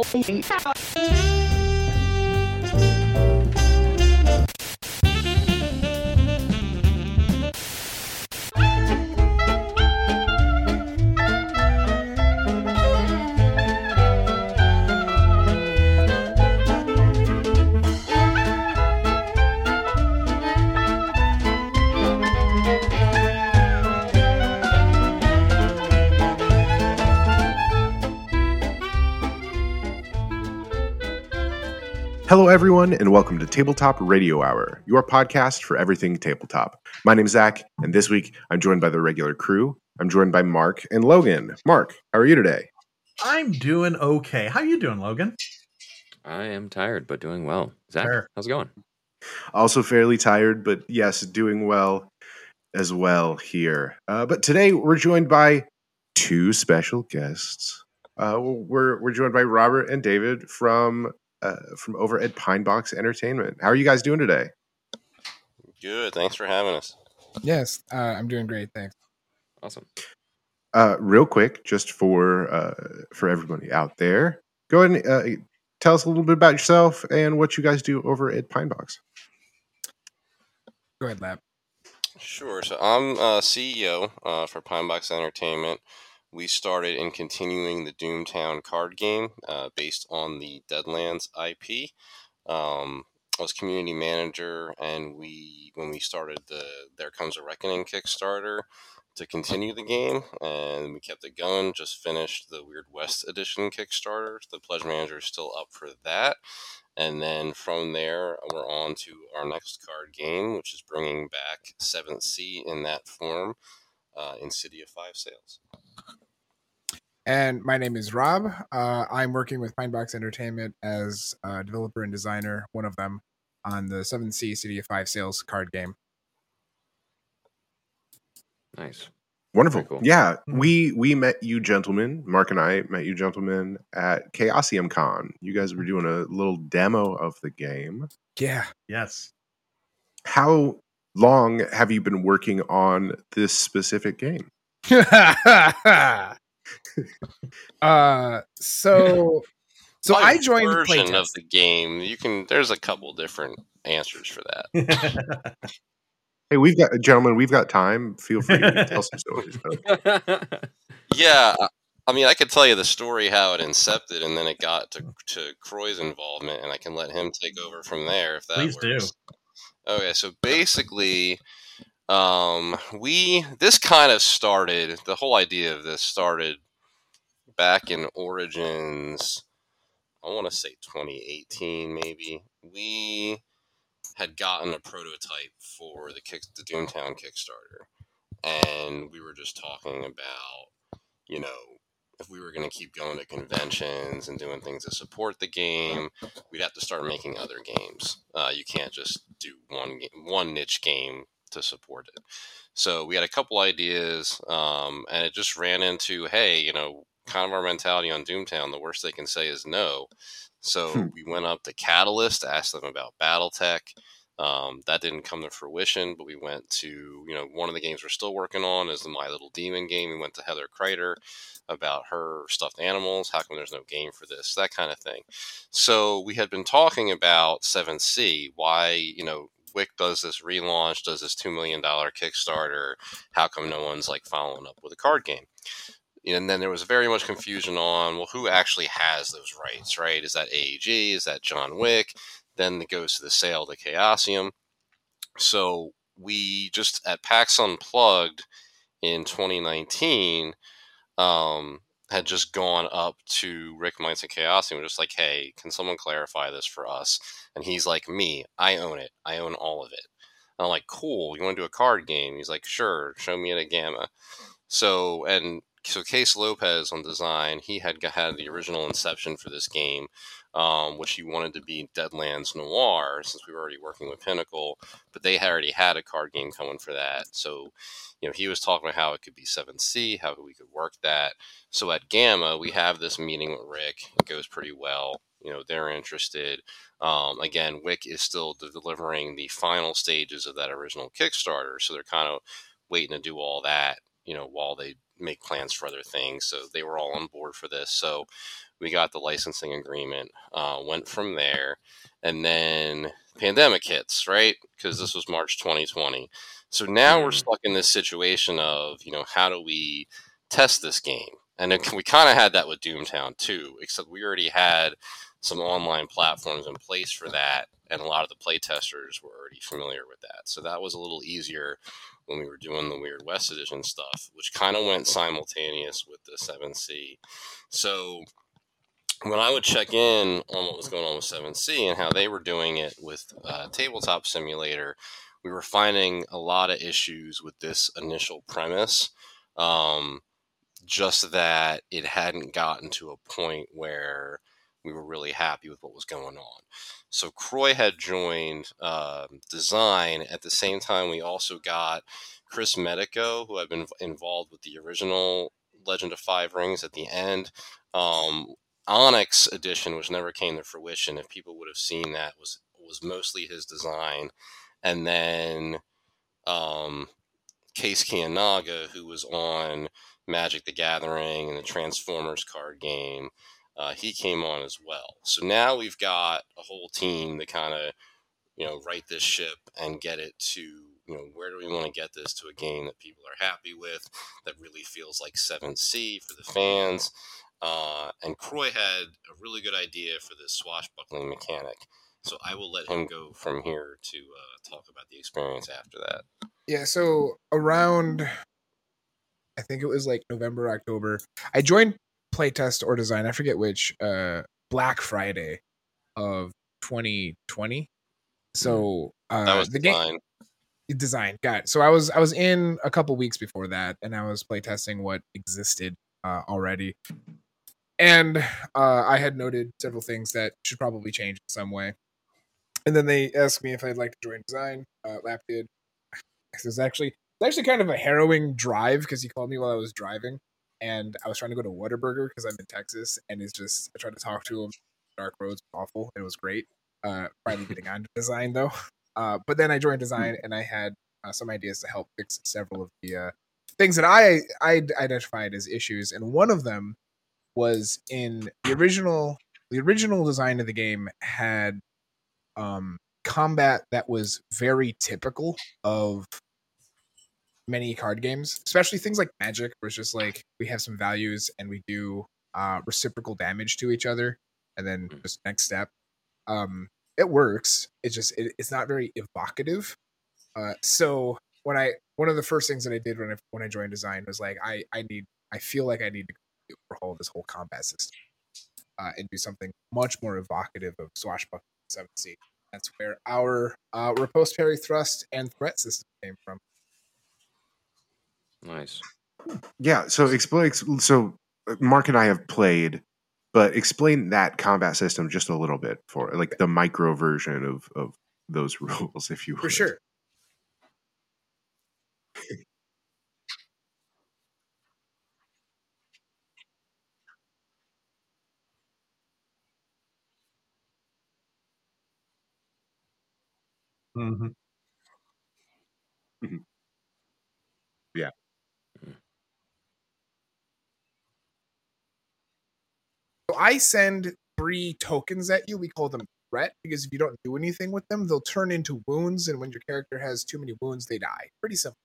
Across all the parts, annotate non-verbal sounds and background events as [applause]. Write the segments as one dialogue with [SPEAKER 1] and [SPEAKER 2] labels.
[SPEAKER 1] Oh. Hello, everyone, and welcome to Tabletop Radio Hour, your podcast for everything tabletop. My name's Zach, and this week I'm joined by the regular crew. I'm joined by Mark and Logan. Mark, how are you today?
[SPEAKER 2] I'm doing okay. How are you doing, Logan?
[SPEAKER 3] I am tired, but doing well. Zach,
[SPEAKER 2] Fair.
[SPEAKER 3] how's it going?
[SPEAKER 1] Also fairly tired, but yes, doing well as well here. Uh, but today we're joined by two special guests. Uh, we're we're joined by Robert and David from uh, from over at Pinebox Entertainment. How are you guys doing today?
[SPEAKER 4] Good. Thanks for having us.
[SPEAKER 5] Yes, uh, I'm doing great. Thanks.
[SPEAKER 3] Awesome.
[SPEAKER 1] Uh, real quick, just for uh, for everybody out there, go ahead and uh, tell us a little bit about yourself and what you guys do over at Pinebox.
[SPEAKER 5] Go ahead, Lapp.
[SPEAKER 4] Sure. So I'm uh, CEO uh, for Pinebox Entertainment. We started in continuing the Doomtown card game uh, based on the Deadlands IP. Um, I was community manager, and we when we started the There Comes a Reckoning Kickstarter to continue the game, and we kept it going. Just finished the Weird West Edition Kickstarter. The pledge manager is still up for that. And then from there, we're on to our next card game, which is bringing back Seventh Sea in that form uh, in City of Five Sails.
[SPEAKER 5] And my name is Rob. Uh, I'm working with Pinebox Entertainment as a developer and designer, one of them, on the 7th Sea City of Five Sails card game.
[SPEAKER 3] Nice.
[SPEAKER 1] Wonderful.
[SPEAKER 3] Cool.
[SPEAKER 1] Yeah,
[SPEAKER 2] Mhm.
[SPEAKER 1] we we met you gentlemen. Mark and I met you gentlemen at Chaosium Con. You guys were doing a little demo of the game.
[SPEAKER 5] Yeah.
[SPEAKER 2] Yes.
[SPEAKER 1] How long have you been working on this specific game? [laughs] [laughs]
[SPEAKER 5] uh, so, so
[SPEAKER 4] By
[SPEAKER 5] I joined the
[SPEAKER 4] version of the game. You can. There's a couple different answers for that. [laughs]
[SPEAKER 1] Hey, we've got gentlemen. We've got time. Feel free to tell some stories. [laughs]
[SPEAKER 4] Yeah, I- I mean, I could tell you the story how it incepted, and then it got to to Croy's involvement, and I can let him take over from there if that
[SPEAKER 2] Please do.
[SPEAKER 4] works. Okay, so basically, um, we this kind of started. The whole idea of this started back in Origins. I want to say 2018, maybe. We had gotten a prototype for the kick, the Doomtown Kickstarter, and we were just talking about, you know, if we were going to keep going to conventions and doing things to support the game, we'd have to start making other games. Uh, you can't just do one one niche game to support it. So we had a couple ideas, um, and it just ran into, hey, you know, kind of our mentality on Doomtown. The worst they can say is no. So
[SPEAKER 1] Hmm.
[SPEAKER 4] we went up to Catalyst, asked them about BattleTech. Um, that didn't come to fruition, but we went to, you know, one of the games we're still working on is the My Little Demon game. We went to Heather Kreiter about her stuffed animals. How come there's no game for this? That kind of thing. So we had been talking about 7th Sea, why, you know, Wick does this relaunch, does this $2 million Kickstarter. How come no one's like following up with a card game? And then there was very much confusion on, well, who actually has those rights, right? Is that AEG? Is that John Wick? Then it goes to the sale to Chaosium. So we just at PAX Unplugged in 2019 um, had just gone up to Rick Meints and Chaosium and was just like, hey, can someone clarify this for us? And he's like, me, I own it. I own all of it. And I'm like, cool. You want to do a card game? He's like, sure. Show me it at GAMA. So and so Case Lopez on design, he had had the original inception for this game, um, which he wanted to be Deadlands Noir, since we were already working with Pinnacle, but they had already had a card game coming for that. So, you know, he was talking about how it could be 7th Sea, how we could work that. So at GAMA, we have this meeting with Rick. It goes pretty well. You know, they're interested. Um, again, Wick is still delivering the final stages of that original Kickstarter, so they're kind of waiting to do all that, you know, while they make plans for other things. So they were all on board for this. So We got the licensing agreement, uh, went from there, and then pandemic hits, right? Because this was March 2020. So now we're
[SPEAKER 3] Mm.
[SPEAKER 4] stuck in this situation of, you know, how do we test this game? And then we kind of had that with Doomtown too, except we already had some online platforms in place for that, and a lot of the playtesters were already familiar with that. So that was a little easier when we were doing the Weird West Edition stuff, which kind of went simultaneous with the 7th Sea. So when I would check in on what was going on with 7th Sea and how they were doing it with uh, Tabletop Simulator, we were finding a lot of issues with this initial premise. Um, just that it hadn't gotten to a point where we were really happy with what was going on. So Croy had joined um design at the same time. We also got Chris Medico, who had been involved with the original Legend of Five Rings at the end. Um, Onyx edition, which never came to fruition, if people would have seen that, was was mostly his design, and then um, Case Kiyonaga, who was on Magic the Gathering and the Transformers card game, uh, he came on as well. So now we've got a whole team to kind of you know right this ship and get it to you know where do we want to get this to a game that people are happy with that really feels like 7th Sea for the fans uh, and croy had a really good idea for this swashbuckling mechanic so i will let him go from here to uh, talk about the experience after that
[SPEAKER 5] Yeah, so around I think it was like November, October, I joined playtest or design, I forget which, uh Black Friday of 2020. So uh
[SPEAKER 4] that was
[SPEAKER 5] the
[SPEAKER 4] the
[SPEAKER 5] game design got it. so i was i was in a couple weeks before that and i was playtesting what existed uh, already and uh, i had noted several things that should probably change in some way. And then they asked me if i'd like to join design uh, Lapp did it was actually it's actually kind of a harrowing drive because he called me while i was driving and i was trying to go to Whataburger because i'm in texas and it's just i tried to talk to him. Dark roads awful it was great uh finally getting on to design though. [laughs] Uh, but then I joined design and I had uh, some ideas to help fix several of the uh, things that I I identified as issues, and one of them was in the original the original design of the game had um, combat that was very typical of many card games, especially things like Magic, where it's just like we have some values and we do uh, reciprocal damage to each other, and then
[SPEAKER 3] Mm.
[SPEAKER 5] just next step. Um, it works. It's just it, it's not very evocative. Uh, so when I one of the first things that I did when I when I joined design was like I I need I feel like I need to overhaul this whole combat system uh, and do something much more evocative of swashbuckling seven Sea. That's where our uh, riposte parry thrust and threat system came from.
[SPEAKER 3] Nice.
[SPEAKER 1] Yeah. So explain. So uh, Mark and I have played, but explain that combat system just a little bit for like the micro version of of those [laughs] rules, if you would.
[SPEAKER 5] For sure.
[SPEAKER 2] Mhm. Yeah.
[SPEAKER 5] So I send three tokens at you. We call them threat because if you don't do anything with them, they'll turn into wounds. And when your character has too many wounds, they die. Pretty simple.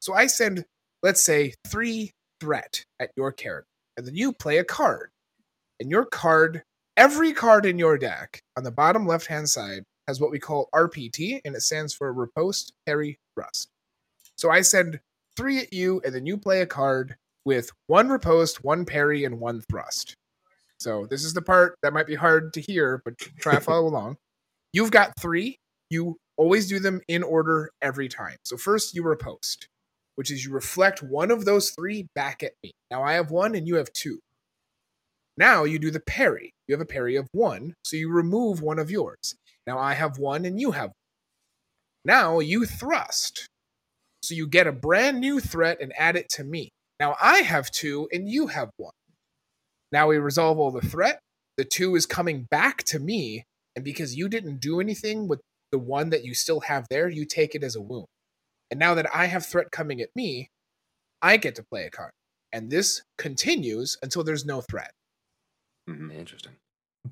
[SPEAKER 5] So I send, let's say, three threat at your character. And then you play a card. And your card, every card in your deck on the bottom left hand side has what we call RPT, and it stands for Riposte Parry, Thrust. So I send three at you, and then you play a card with one riposte, one parry, and one thrust. So this is the part that might be hard to hear, but try to follow [laughs] along. You've got three. You always do them in order every time. So first you riposte, which is you reflect one of those three back at me. Now I have one and you have two. Now you do the parry. You have a parry of one, so you remove one of yours. Now I have one and you have one. Now you thrust. So you get a brand new threat and add it to me. Now I have two and you have one. Now we resolve all the threat. The two is coming back to me. And because you didn't do anything with the one that you still have there, you take it as a wound. And now that I have threat coming at me, I get to play a card. And this continues until there's no threat.
[SPEAKER 1] Mhm.
[SPEAKER 3] Interesting.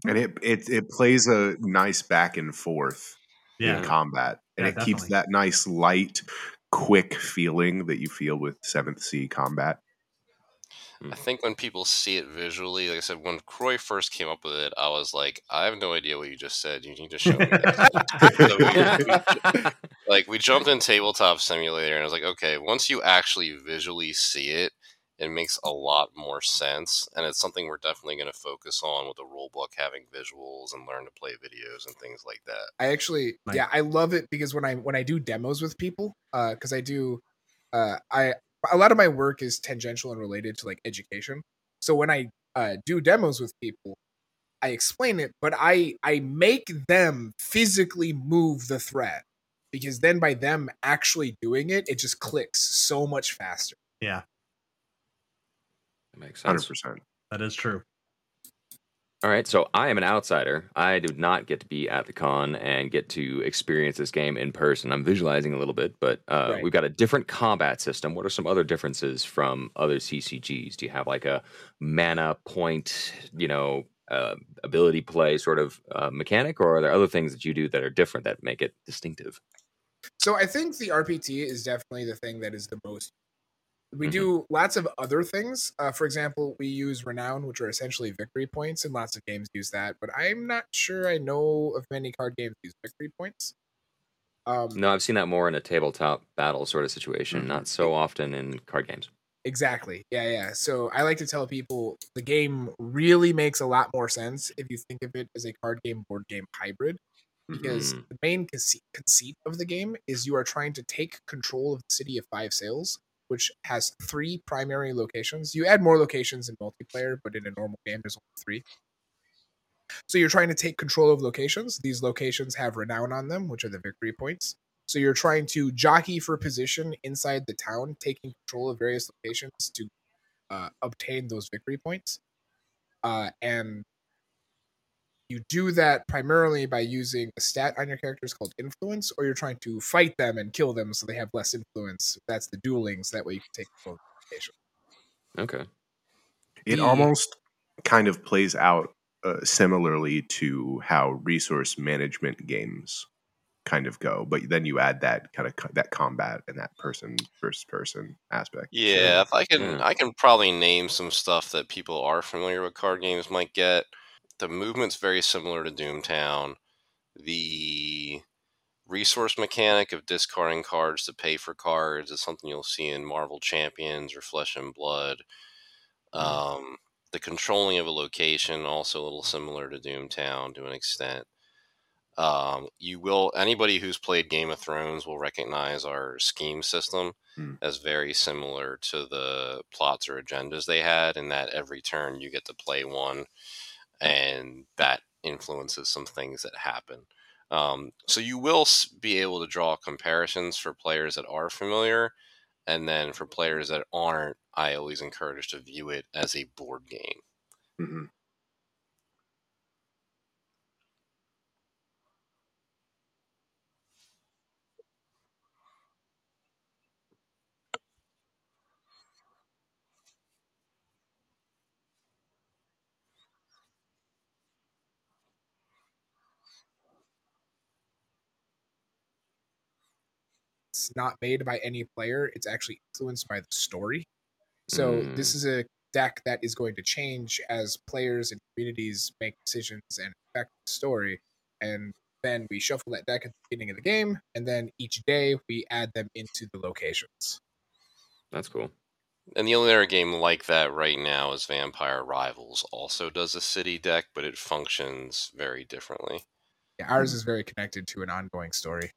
[SPEAKER 1] And [laughs] it, it it plays a nice back and forth
[SPEAKER 2] Yeah.
[SPEAKER 1] in combat, and
[SPEAKER 2] Yeah,
[SPEAKER 1] it keeps that nice light, quick feeling that you feel with Seventh Sea combat.
[SPEAKER 4] I mm-hmm. think when people see it visually, like I said, when Croy first came up with it, I was like, I have no idea what you just said. You need to show me. So we- [laughs] [laughs] we- like we jumped in tabletop simulator and I was like, okay, once you actually visually see it, it makes a lot more sense. And it's something we're definitely going to focus on with the rule book having visuals and learn to play videos and things like that.
[SPEAKER 5] I actually,
[SPEAKER 2] Nice.
[SPEAKER 5] yeah, I love it because when I when I do demos with people, because I do, uh, I a lot of my work is tangential and related to like education. So when I uh, do demos with people, I explain it, but I I make them physically move the thread because then by them actually doing it, it just clicks so much faster.
[SPEAKER 2] Yeah,
[SPEAKER 3] That makes
[SPEAKER 1] 100%.
[SPEAKER 2] that is true.
[SPEAKER 3] All right, so I am an outsider. I do not get to be at the con and get to experience this game in person. I'm visualizing a little bit, but uh,
[SPEAKER 5] Right.
[SPEAKER 3] we've got a different combat system. What are some other differences from other CCGs? Do you have like a mana point, you know, uh, ability play sort of uh, mechanic, or are there other things that you do that are different that make it distinctive?
[SPEAKER 5] So I think the RPT is definitely the thing that is the most. We
[SPEAKER 3] Mhm.
[SPEAKER 5] do lots of other things. Uh, for example, we use renown, which are essentially victory points, and lots of games use that. But I'm not sure I know of many card games use victory points. Um,
[SPEAKER 3] No, I've seen that more in a tabletop battle sort of situation,
[SPEAKER 1] Mhm.
[SPEAKER 3] not so often in card games.
[SPEAKER 5] Exactly. Yeah, yeah. So I like to tell people the game really makes a lot more sense if you think of it as a card game board game hybrid. Because
[SPEAKER 3] Mhm.
[SPEAKER 5] the main conceit, conceit of the game is you are trying to take control of the city of Five Sails, which has three primary locations. You add more locations in multiplayer, but in a normal game, there's only three. So you're trying to take control of locations. These locations have renown on them, which are the victory points. So you're trying to jockey for position inside the town, taking control of various locations to uh, obtain those victory points. Uh, and you do that primarily by using a stat on your characters called influence, or you're trying to fight them and kill them so they have less influence. That's the duelings. That way you can take control of the location.
[SPEAKER 3] Okay.
[SPEAKER 1] It
[SPEAKER 5] The-
[SPEAKER 1] almost kind of plays out uh, similarly to how resource management games kind of go, but then you add that kind of co- that combat and that person first person aspect.
[SPEAKER 4] Yeah, if I can,
[SPEAKER 3] Yeah.
[SPEAKER 4] I can probably name some stuff that people are familiar with card games might get. The movement's very similar to Doomtown. The resource mechanic of discarding cards to pay for cards is something you'll see in Marvel Champions or Flesh and Blood. Um, the controlling of a location also a little similar to Doomtown to an extent. Um, you will anybody who's played Game of Thrones will recognize our scheme system
[SPEAKER 1] Hmm.
[SPEAKER 4] as very similar to the plots or agendas they had, in that every turn you get to play one, and that influences some things that happen. Um, so you will be able to draw comparisons for players that are familiar, and then for players that aren't, I always encourage to view it as a board game.
[SPEAKER 1] hmm
[SPEAKER 5] It's not made by any player. It's actually influenced by the story. So this
[SPEAKER 3] Mm.
[SPEAKER 5] is a deck that is going to change as players and communities make decisions and affect the story. And then we shuffle that deck at the beginning of the game, and then each day we add them into the locations.
[SPEAKER 3] That's cool.
[SPEAKER 4] And the only other game like that right now is Vampire Rivals. Also does a city deck, but it functions very differently.
[SPEAKER 5] Yeah, ours is very connected to an ongoing story.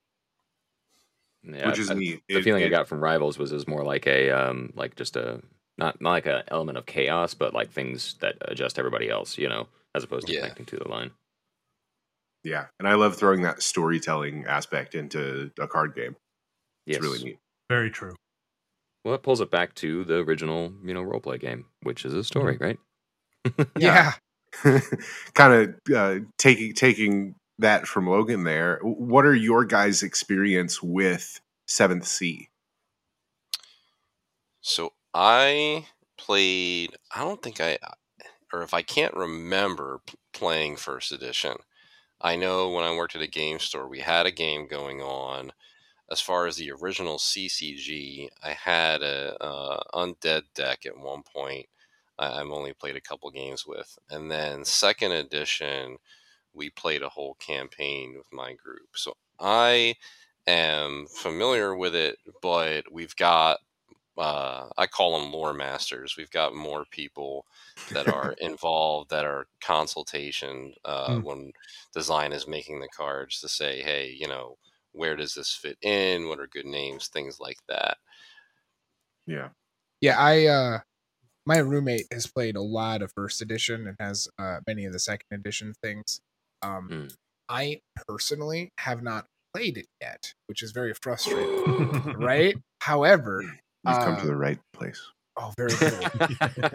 [SPEAKER 3] Yeah,
[SPEAKER 1] Which is
[SPEAKER 3] I-
[SPEAKER 1] neat.
[SPEAKER 3] The
[SPEAKER 1] It-
[SPEAKER 3] feeling I got from Rivals was is more like a um like just a not not like an element of chaos, but like things that adjust everybody else, you know, as opposed to
[SPEAKER 4] Yeah.
[SPEAKER 3] connecting to the line.
[SPEAKER 1] Yeah, and I love throwing that storytelling aspect into a card game. It's
[SPEAKER 3] Yes.
[SPEAKER 1] really neat.
[SPEAKER 2] Very true.
[SPEAKER 3] Well, it pulls it back to the original, you know, roleplay game, which is a story, right? [laughs]
[SPEAKER 1] Yeah. [laughs] kind of uh, taking taking that from Logan there. What are your guys' experience with Seventh Sea?
[SPEAKER 4] So I played. I don't think I. or if I can't remember playing first edition, I know when I worked at a game store, we had a game going on. As far as the original CCG, I had a undead deck at one point. I've only played a couple games with, and then second edition, we played a whole campaign with my group. So I am familiar with it, but we've got uh, I call them lore masters. We've got more people that are [laughs] involved that are consultation uh,
[SPEAKER 2] Hmm.
[SPEAKER 4] when design is making the cards to say, hey, you know, where does this fit in? What are good names? Things like that.
[SPEAKER 1] Yeah.
[SPEAKER 5] Yeah, I uh my roommate has played a lot of first edition and has uh many of the second edition things. Um
[SPEAKER 3] Mm.
[SPEAKER 5] I personally have not played it yet, which is very frustrating, [laughs] right? However,
[SPEAKER 1] You've come to
[SPEAKER 5] Uh,
[SPEAKER 1] the right place.
[SPEAKER 5] oh very [laughs] cool.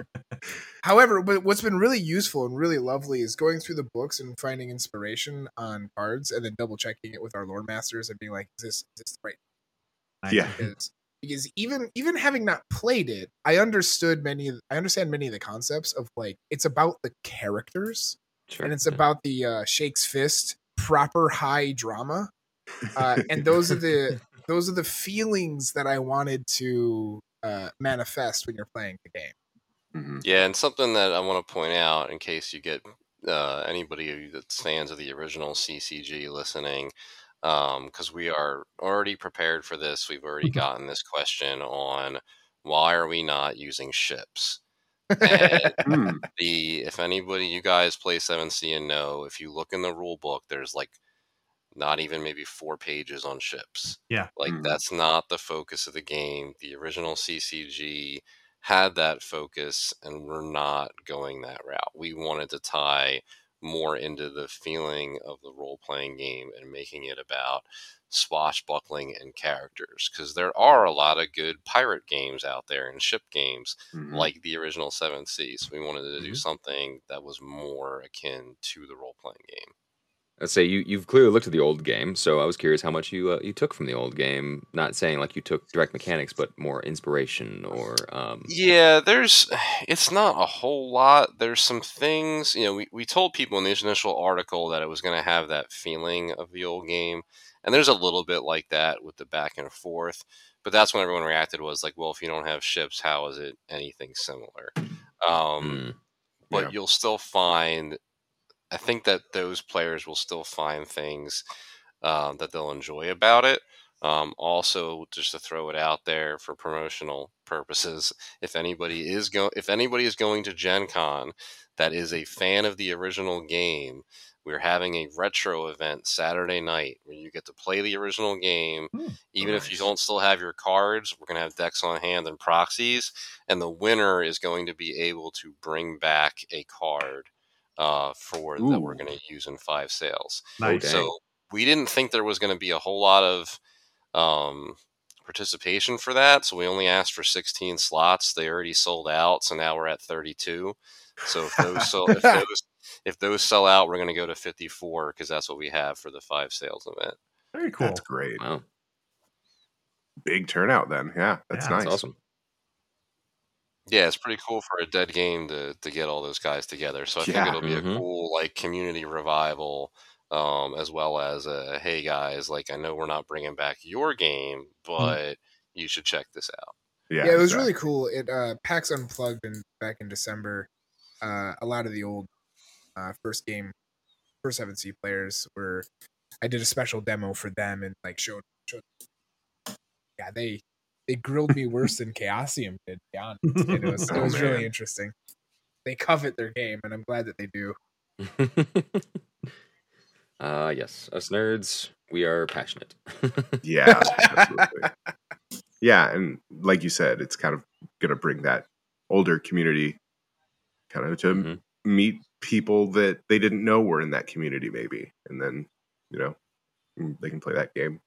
[SPEAKER 5] However, but what's been really useful and really lovely is going through the books and finding inspiration on cards and then double checking it with our lore masters and being like, is this is this the right
[SPEAKER 1] Yeah.
[SPEAKER 5] because because even even having not played it, I understood many I understand many of the concepts of like it's about the characters
[SPEAKER 3] Sure.
[SPEAKER 5] and it's
[SPEAKER 3] yeah.
[SPEAKER 5] about the uh Shakes Fist proper high drama. Uh and those are the [laughs] those are the feelings that I wanted to uh manifest when you're playing the game.
[SPEAKER 1] Mhm.
[SPEAKER 4] Yeah, and something that I want to point out in case you get uh, anybody that's fans of the original CCG listening, because we are already prepared for this. We've already gotten this question on why are we not using ships? [laughs]
[SPEAKER 1] Hmm.
[SPEAKER 4] the if anybody you guys play 7th Sea and know, if you look in the rule book, there's like not even maybe four pages on ships.
[SPEAKER 2] Yeah.
[SPEAKER 4] Like
[SPEAKER 1] Mhm.
[SPEAKER 4] that's not the focus of the game. The original CCG had that focus and we're not going that route. We wanted to tie more into the feeling of the role playing game and making it about swashbuckling and characters because there are a lot of good pirate games out there and ship games
[SPEAKER 1] Mhm.
[SPEAKER 4] like the original Seven Seas. So we wanted to do
[SPEAKER 3] Mhm.
[SPEAKER 4] something that was more akin to the role playing game.
[SPEAKER 3] Let's say you you've clearly looked at the old game, so I was curious how much you uh, you took from the old game. Not saying like you took direct mechanics, but more inspiration or um,
[SPEAKER 4] Yeah, there's [sighs] it's not a whole lot. There's some things, you know, we, we told people in the initial article that it was going to have that feeling of the old game. And there's a little bit like that with the back and forth. But that's when everyone reacted was like, well, if you don't have ships, how is it anything similar? Um,
[SPEAKER 3] mm,
[SPEAKER 4] but
[SPEAKER 1] Yeah.
[SPEAKER 4] you'll still find i think that those players will still find things um, that they'll enjoy about it um, also just to throw it out there for promotional purposes if anybody is go if anybody is going to gen con that is a fan of the original game we're having a retro event saturday night where you get to play the original game
[SPEAKER 2] Hmm,
[SPEAKER 4] even if you don't still have your cards we're going to have decks on hand and proxies and the winner is going to be able to bring back a card uh, for that we're going to use in five sails.
[SPEAKER 2] Nice.
[SPEAKER 4] So we didn't think there was going to be a whole lot of um, participation for that, so we only asked for 16 slots. They already sold out, so now we're at 32. So if those [laughs] sell, if those if those sell out, we're going to go to 54 because that's what we have for the five sails event.
[SPEAKER 2] Very cool.
[SPEAKER 1] That's great.
[SPEAKER 3] wow,
[SPEAKER 1] Big turnout then. Yeah, that's
[SPEAKER 2] Yeah,
[SPEAKER 1] nice.
[SPEAKER 3] that's awesome.
[SPEAKER 4] Yeah, it's pretty cool for a dead game to to get all those guys together. So I think it'll be
[SPEAKER 3] Mhm.
[SPEAKER 4] a cool like community revival, um, as well as a hey guys, like I know we're not bringing back your game, but you should check this out.
[SPEAKER 1] Yeah,
[SPEAKER 5] Yeah, it was
[SPEAKER 1] exactly.
[SPEAKER 5] really cool. It uh PAX Unplugged in back in December. Uh a lot of the old uh first game first 7th Sea players were I did a special demo for them and like showed, showed yeah, they they grilled me worse than Chaosium did, to be honest. It was [laughs]
[SPEAKER 1] Oh,
[SPEAKER 5] really interesting. They covet their game and I'm glad that they do. [laughs]
[SPEAKER 3] uh, yes, us nerds, we are passionate. [laughs]
[SPEAKER 1] Yeah, absolutely. Yeah, and like you said, it's kind of going to bring that older community kind of to
[SPEAKER 3] Mhm.
[SPEAKER 1] meet people that they didn't know were in that community, maybe, and then you know mm, they can play that game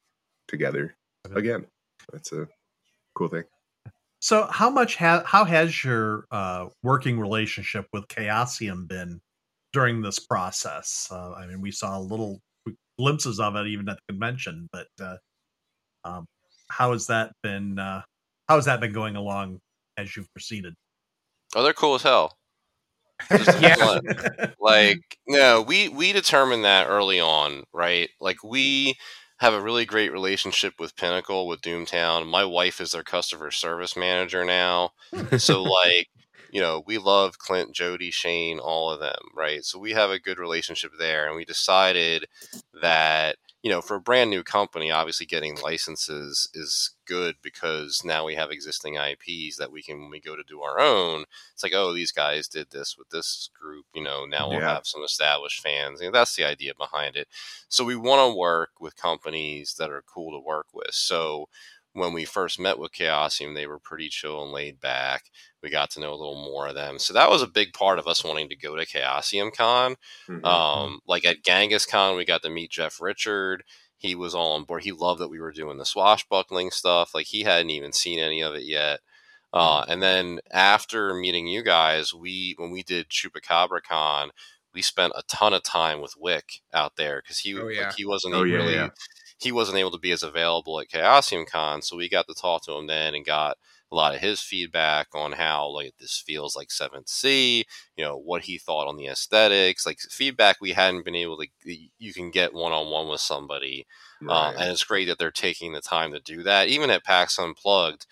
[SPEAKER 1] together again. That's a cool thing.
[SPEAKER 2] So, how much ha- how has your uh, working relationship with Chaosium been during this process? Uh, I mean, we saw little glimpses of it even at the convention, but uh, um, how has that been? Uh, how has that been going along as you've proceeded?
[SPEAKER 4] Oh, they're cool as hell. Just
[SPEAKER 5] Yeah.
[SPEAKER 4] like no we we determined that early on right? Like we have a really great relationship with pinnacle with doomtown. My wife is their customer service manager now. So [laughs] like you know we love clint jody shane all of them right? So we have a good relationship there and we decided that you know for a brand new company obviously getting licenses is good because now we have existing ips that we can when we go to do our own it's like oh these guys did this with this group you know now we'll
[SPEAKER 1] Yeah.
[SPEAKER 4] have some established fans. You know, that's the idea behind it. So we want to work with companies that are cool to work with. So when we first met with chaosium they were pretty chill and laid back we got to know a little more of them so that was a big part of us wanting to go to chaosium con
[SPEAKER 1] Mhm.
[SPEAKER 4] um, like at Genghis Con, we got to meet Jeff Richard. He was all on board. He loved that we were doing the swashbuckling stuff. Like he hadn't even seen any of it yet. Uh, and then after meeting you guys, we when we did Chupacabra Con, we spent a ton of time with Wick out there because he
[SPEAKER 5] Oh, yeah.
[SPEAKER 4] like, he wasn't
[SPEAKER 1] Oh, yeah,
[SPEAKER 4] really
[SPEAKER 1] yeah.
[SPEAKER 4] he wasn't able to be as available at Chaosium Con, so we got to talk to him then and got a lot of his feedback on how like this feels like Seventh Sea, you know, what he thought on the aesthetics, like feedback we hadn't been able to you can get one on one with somebody. Uh,
[SPEAKER 1] Right.
[SPEAKER 4] and it's great that they're taking the time to do that. Even at PAX Unplugged,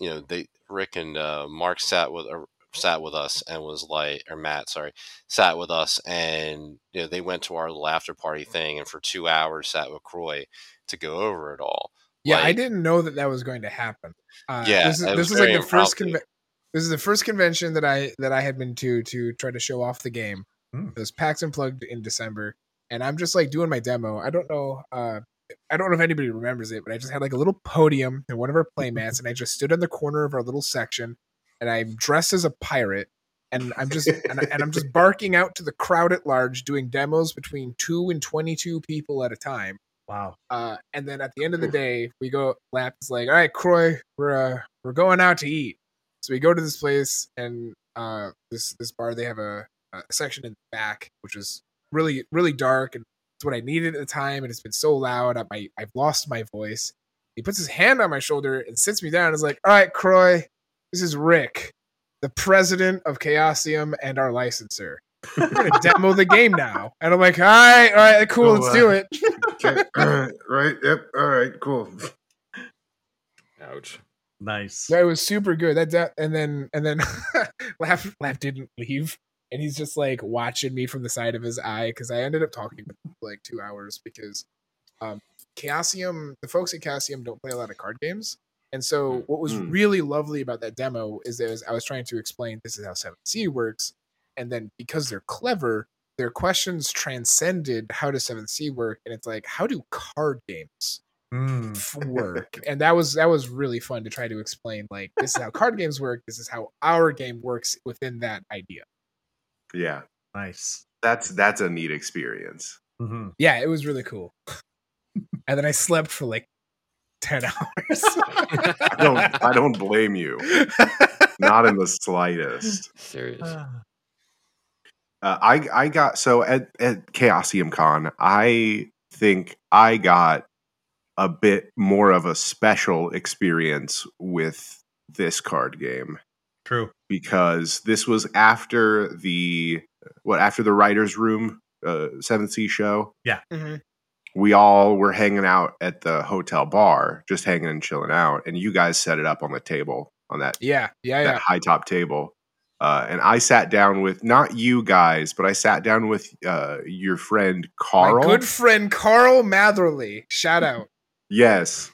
[SPEAKER 4] you know, they Rick and uh, Mark sat with uh, sat with us and was like, or Matt, sorry, sat with us, and you know, they went to our little after party thing, and for two hours sat with Croy to go over it all.
[SPEAKER 5] Yeah, I didn't know that that was going to happen. Uh,
[SPEAKER 4] Yeah,
[SPEAKER 5] this is this is like the first conve- This is the first convention that I that I had been to to try to show off the game.
[SPEAKER 2] Hmm.
[SPEAKER 5] It was PAX Unplugged in December, and I'm just like doing my demo. I don't know. Uh, I don't know if anybody remembers it, but I just had like a little podium in one of our playmats, [laughs] and I just stood in the corner of our little section, and I'm dressed as a pirate, and I'm just and, I- and I'm just [laughs] barking out to the crowd at large, doing demos between two and twenty-two people at a time.
[SPEAKER 2] Wow.
[SPEAKER 5] Uh, and then at the end of the day, we go. Lapp is like, "All right, Croy, we're uh, we're going out to eat." So we go to this place, and uh, this this bar they have a, a section in the back, which is really really dark, and it's what I needed at the time. And it's been so loud, I, I've lost my voice. He puts his hand on my shoulder and sits me down. and is like, "All right, Croy, this is Rick, the president of Chaosium and our licensor. We're gonna demo the game now." And I'm like, "All right, all right, cool,
[SPEAKER 1] Oh,
[SPEAKER 5] let's
[SPEAKER 1] uh,
[SPEAKER 5] do it."
[SPEAKER 1] Okay. All right. Right. Yep. All right. Cool.
[SPEAKER 3] Ouch.
[SPEAKER 2] Nice.
[SPEAKER 5] That was super good. That, that and then and then [laughs] laugh laugh didn't leave, and he's just like watching me from the side of his eye because I ended up talking for like two hours because um Chaosium, the folks at Chaosium don't play a lot of card games, and so what was
[SPEAKER 1] Mm.
[SPEAKER 5] really lovely about that demo is that I was trying to explain this is how Seven Sea works, and then because they're clever, their questions transcended how does Seven Sea work, and it's like how do card games
[SPEAKER 2] Mm. [laughs]
[SPEAKER 5] work and that was that was really fun to try to explain like this is how card games work this is how our game works within that idea
[SPEAKER 1] Yeah.
[SPEAKER 2] Nice.
[SPEAKER 1] That's that's a neat experience.
[SPEAKER 2] hmm
[SPEAKER 5] yeah it was really cool [laughs] and then i slept for like 10 [laughs] hours
[SPEAKER 1] I don't. I don't blame you. Not in the slightest.
[SPEAKER 3] Serious.
[SPEAKER 2] Ah.
[SPEAKER 1] Uh, I I got so at at Chaosium Con, I think I got a bit more of a special experience with this card game
[SPEAKER 2] True.
[SPEAKER 1] because this was after the what after the writers room uh, seventh sea show
[SPEAKER 5] Mhm.
[SPEAKER 1] we all were hanging out at the hotel bar just hanging and chilling out and you guys set it up on the table on that
[SPEAKER 5] yeah yeah
[SPEAKER 1] that
[SPEAKER 5] yeah
[SPEAKER 1] high top table. Uh, and I sat down with not you guys, but I sat down with uh, your friend Carl.
[SPEAKER 5] my good friend carl matherly shout out
[SPEAKER 1] yes,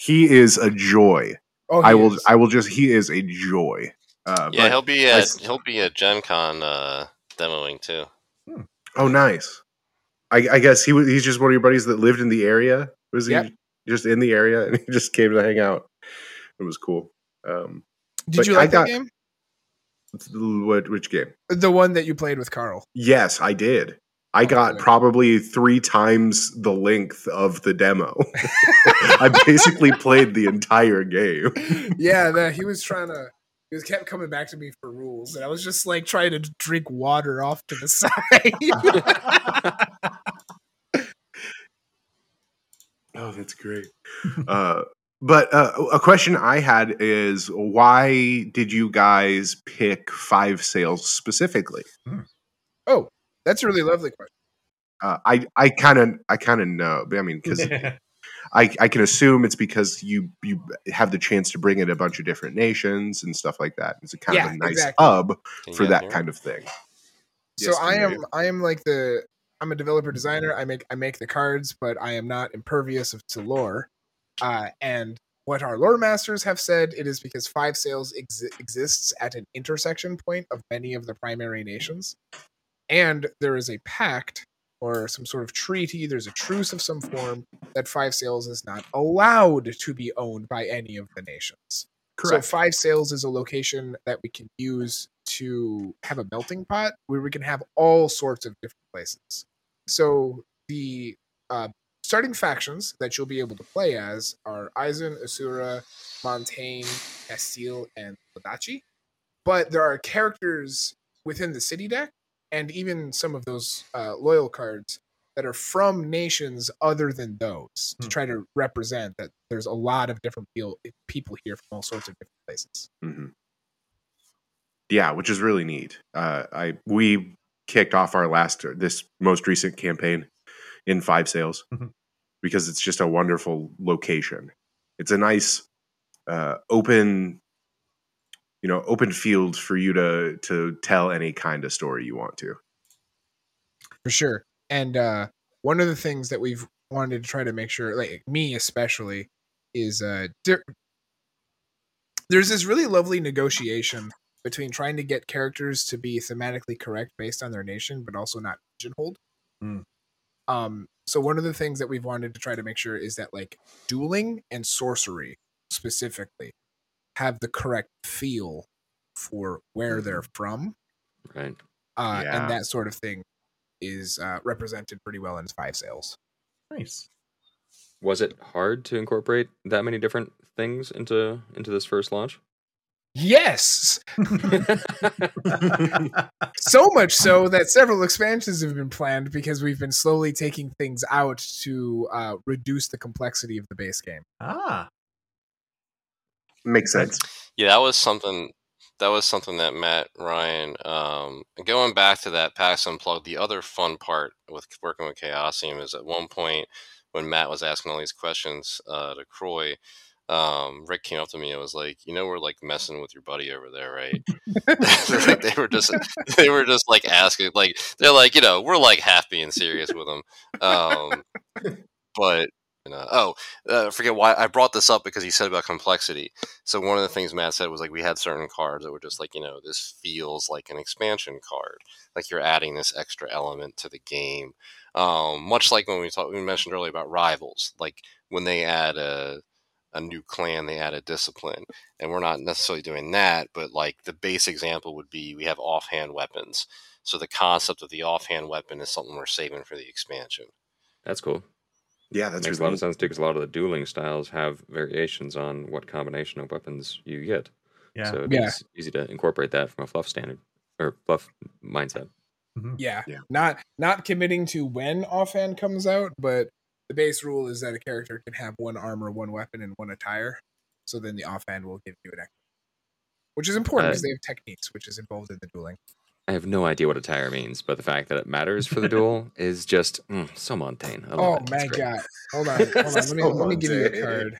[SPEAKER 1] he is a joy.
[SPEAKER 5] oh
[SPEAKER 1] I will.
[SPEAKER 5] is.
[SPEAKER 1] I will just. He is a joy. Uh,
[SPEAKER 4] Yeah, he'll be
[SPEAKER 1] I
[SPEAKER 4] at
[SPEAKER 1] s-
[SPEAKER 4] he'll be at Gen Con uh, demoing too.
[SPEAKER 1] oh, nice. I, I guess he was. He's just one of your buddies that lived in the area. Was he
[SPEAKER 5] Yep.
[SPEAKER 1] just in the area and he just came to hang out? It was cool. Um,
[SPEAKER 5] did
[SPEAKER 1] but
[SPEAKER 5] you
[SPEAKER 1] I
[SPEAKER 5] like that
[SPEAKER 1] got-
[SPEAKER 5] game
[SPEAKER 1] what? Which game?
[SPEAKER 5] the one that you played with carl
[SPEAKER 1] Yes, I did. I
[SPEAKER 5] Oh,
[SPEAKER 1] got probably three times the length of the demo. [laughs] I basically played the entire game. [laughs]
[SPEAKER 5] yeah that he was trying to he was kept coming back to me for rules and i was just like trying to drink water off to the [laughs] side
[SPEAKER 1] Oh, that's great. Uh, But uh, a question I had is why did you guys pick five sails specifically?
[SPEAKER 5] Oh, that's a really lovely question.
[SPEAKER 1] Uh, I I kind of I kind of know. I mean, because [laughs] I I can assume it's because you you have the chance to bring in a bunch of different nations and stuff like that. It's a kind
[SPEAKER 5] Yeah,
[SPEAKER 1] of a nice
[SPEAKER 5] exactly.
[SPEAKER 1] hub
[SPEAKER 4] Can
[SPEAKER 1] for that
[SPEAKER 4] hear
[SPEAKER 1] kind of thing.
[SPEAKER 5] So
[SPEAKER 1] Yes,
[SPEAKER 5] I am
[SPEAKER 1] you.
[SPEAKER 5] I am like the I'm a developer designer. I make I make the cards, but I am not impervious of, to lore. Uh, and what our lore masters have said, it is because Five Sails exi- exists at an intersection point of many of the primary nations, and there is a pact or some sort of treaty. There's a truce of some form that Five Sails is not allowed to be owned by any of the nations.
[SPEAKER 1] Correct.
[SPEAKER 5] So Five Sails is a location that we can use to have a melting pot where we can have all sorts of different places. So the uh, starting factions that you'll be able to play as are Eisen, Ussura, Montaigne, Castille, and Vodacce. But there are characters within the city deck and even some of those uh, loyal cards that are from nations other than those to
[SPEAKER 2] Hmm.
[SPEAKER 5] try to represent that there's a lot of different people people here from all sorts of different places.
[SPEAKER 1] hmm Yeah, which is really neat. Uh, I we kicked off our last this most recent campaign in five sails
[SPEAKER 2] Mhm.
[SPEAKER 1] Because it's just a wonderful location. It's a nice uh, open, you know, open field for you to to tell any kind of story you want to.
[SPEAKER 5] for sure. And uh, one of the things that we've wanted to try to make sure, like me especially, is uh, there, there's this really lovely negotiation between trying to get characters to be thematically correct based on their nation, but also not pigeonholed.
[SPEAKER 2] Hmm.
[SPEAKER 5] Um, so one of the things that we've wanted to try to make sure is that like dueling and sorcery specifically have the correct feel for where they're from
[SPEAKER 3] Right.
[SPEAKER 5] uh,
[SPEAKER 1] Yeah.
[SPEAKER 5] and that sort of thing is uh, represented pretty well in five sails.
[SPEAKER 2] nice.
[SPEAKER 3] Was it hard to incorporate that many different things into into this first launch?
[SPEAKER 5] Yes, so much so that several expansions have been planned because we've been slowly taking things out to uh, reduce the complexity of the base game.
[SPEAKER 2] ah,
[SPEAKER 1] Makes sense.
[SPEAKER 4] Yeah, that was something. That was something that Matt Ryan. Um, going back to that PAX Unplugged, the other fun part with working with Chaosium is at one point when Matt was asking all these questions uh, to Croy, um, Rick came up to me and was like, "You know, we're like messing with your buddy over there, right?" [laughs] [laughs] Like, they were just they were just like asking, like they're like, you know, we're like half being serious with him, um, but. You know, oh, uh, forget why I brought this up because he said about complexity. So one of the things Matt said was like we had certain cards that were just like you know this feels like an expansion card, like you're adding this extra element to the game. Um, much like when we talked, we mentioned earlier about rivals, like when they add a a new clan, they add a discipline, and we're not necessarily doing that. But like the base example would be we have offhand weapons. So the concept of the offhand weapon is something we're saving for the expansion.
[SPEAKER 3] That's cool.
[SPEAKER 1] Yeah, that's
[SPEAKER 3] Makes a lot of sense too, because a lot of the dueling styles have variations on what combination of weapons you get.
[SPEAKER 2] yeah.
[SPEAKER 3] So
[SPEAKER 5] Yeah.
[SPEAKER 3] it's easy to incorporate that from a fluff standard or fluff mindset.
[SPEAKER 2] Mhm.
[SPEAKER 5] Yeah.
[SPEAKER 1] Yeah.
[SPEAKER 5] Not not committing to when offhand comes out, but the base rule is that a character can have one armor, one weapon, and one attire. So then the offhand will give you an extra. Which is important because
[SPEAKER 3] Uh,
[SPEAKER 5] they have techniques, which is involved in the dueling.
[SPEAKER 3] I have no idea what attire means, but the fact that it matters for the [laughs] duel is just mm, so Montaigne. I love
[SPEAKER 5] Oh
[SPEAKER 3] it.
[SPEAKER 5] My god. Hold on. [laughs] Hold on. Let me
[SPEAKER 1] So
[SPEAKER 5] let me give you a card.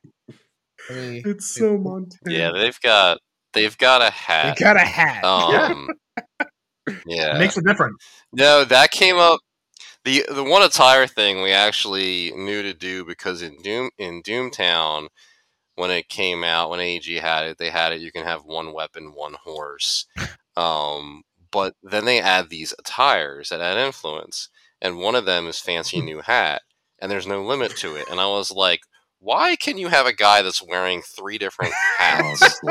[SPEAKER 5] Me [laughs]
[SPEAKER 1] It's so Montana.
[SPEAKER 4] Yeah, they've got they've got a hat.
[SPEAKER 5] they
[SPEAKER 4] hat.
[SPEAKER 5] got a hat.
[SPEAKER 4] Um,
[SPEAKER 2] It
[SPEAKER 4] yeah.
[SPEAKER 2] makes a difference.
[SPEAKER 4] No, that came up. The The one attire thing we actually knew to do because in Doom in Doomtown, when it came out, when AEG had it, they had it. You can have one weapon, one horse. [laughs] Um, but then they add these attires that add influence, and one of them is fancy [laughs] new hat, and there's no limit to it. And I was like, why can you have a guy that's wearing three different [laughs] hats?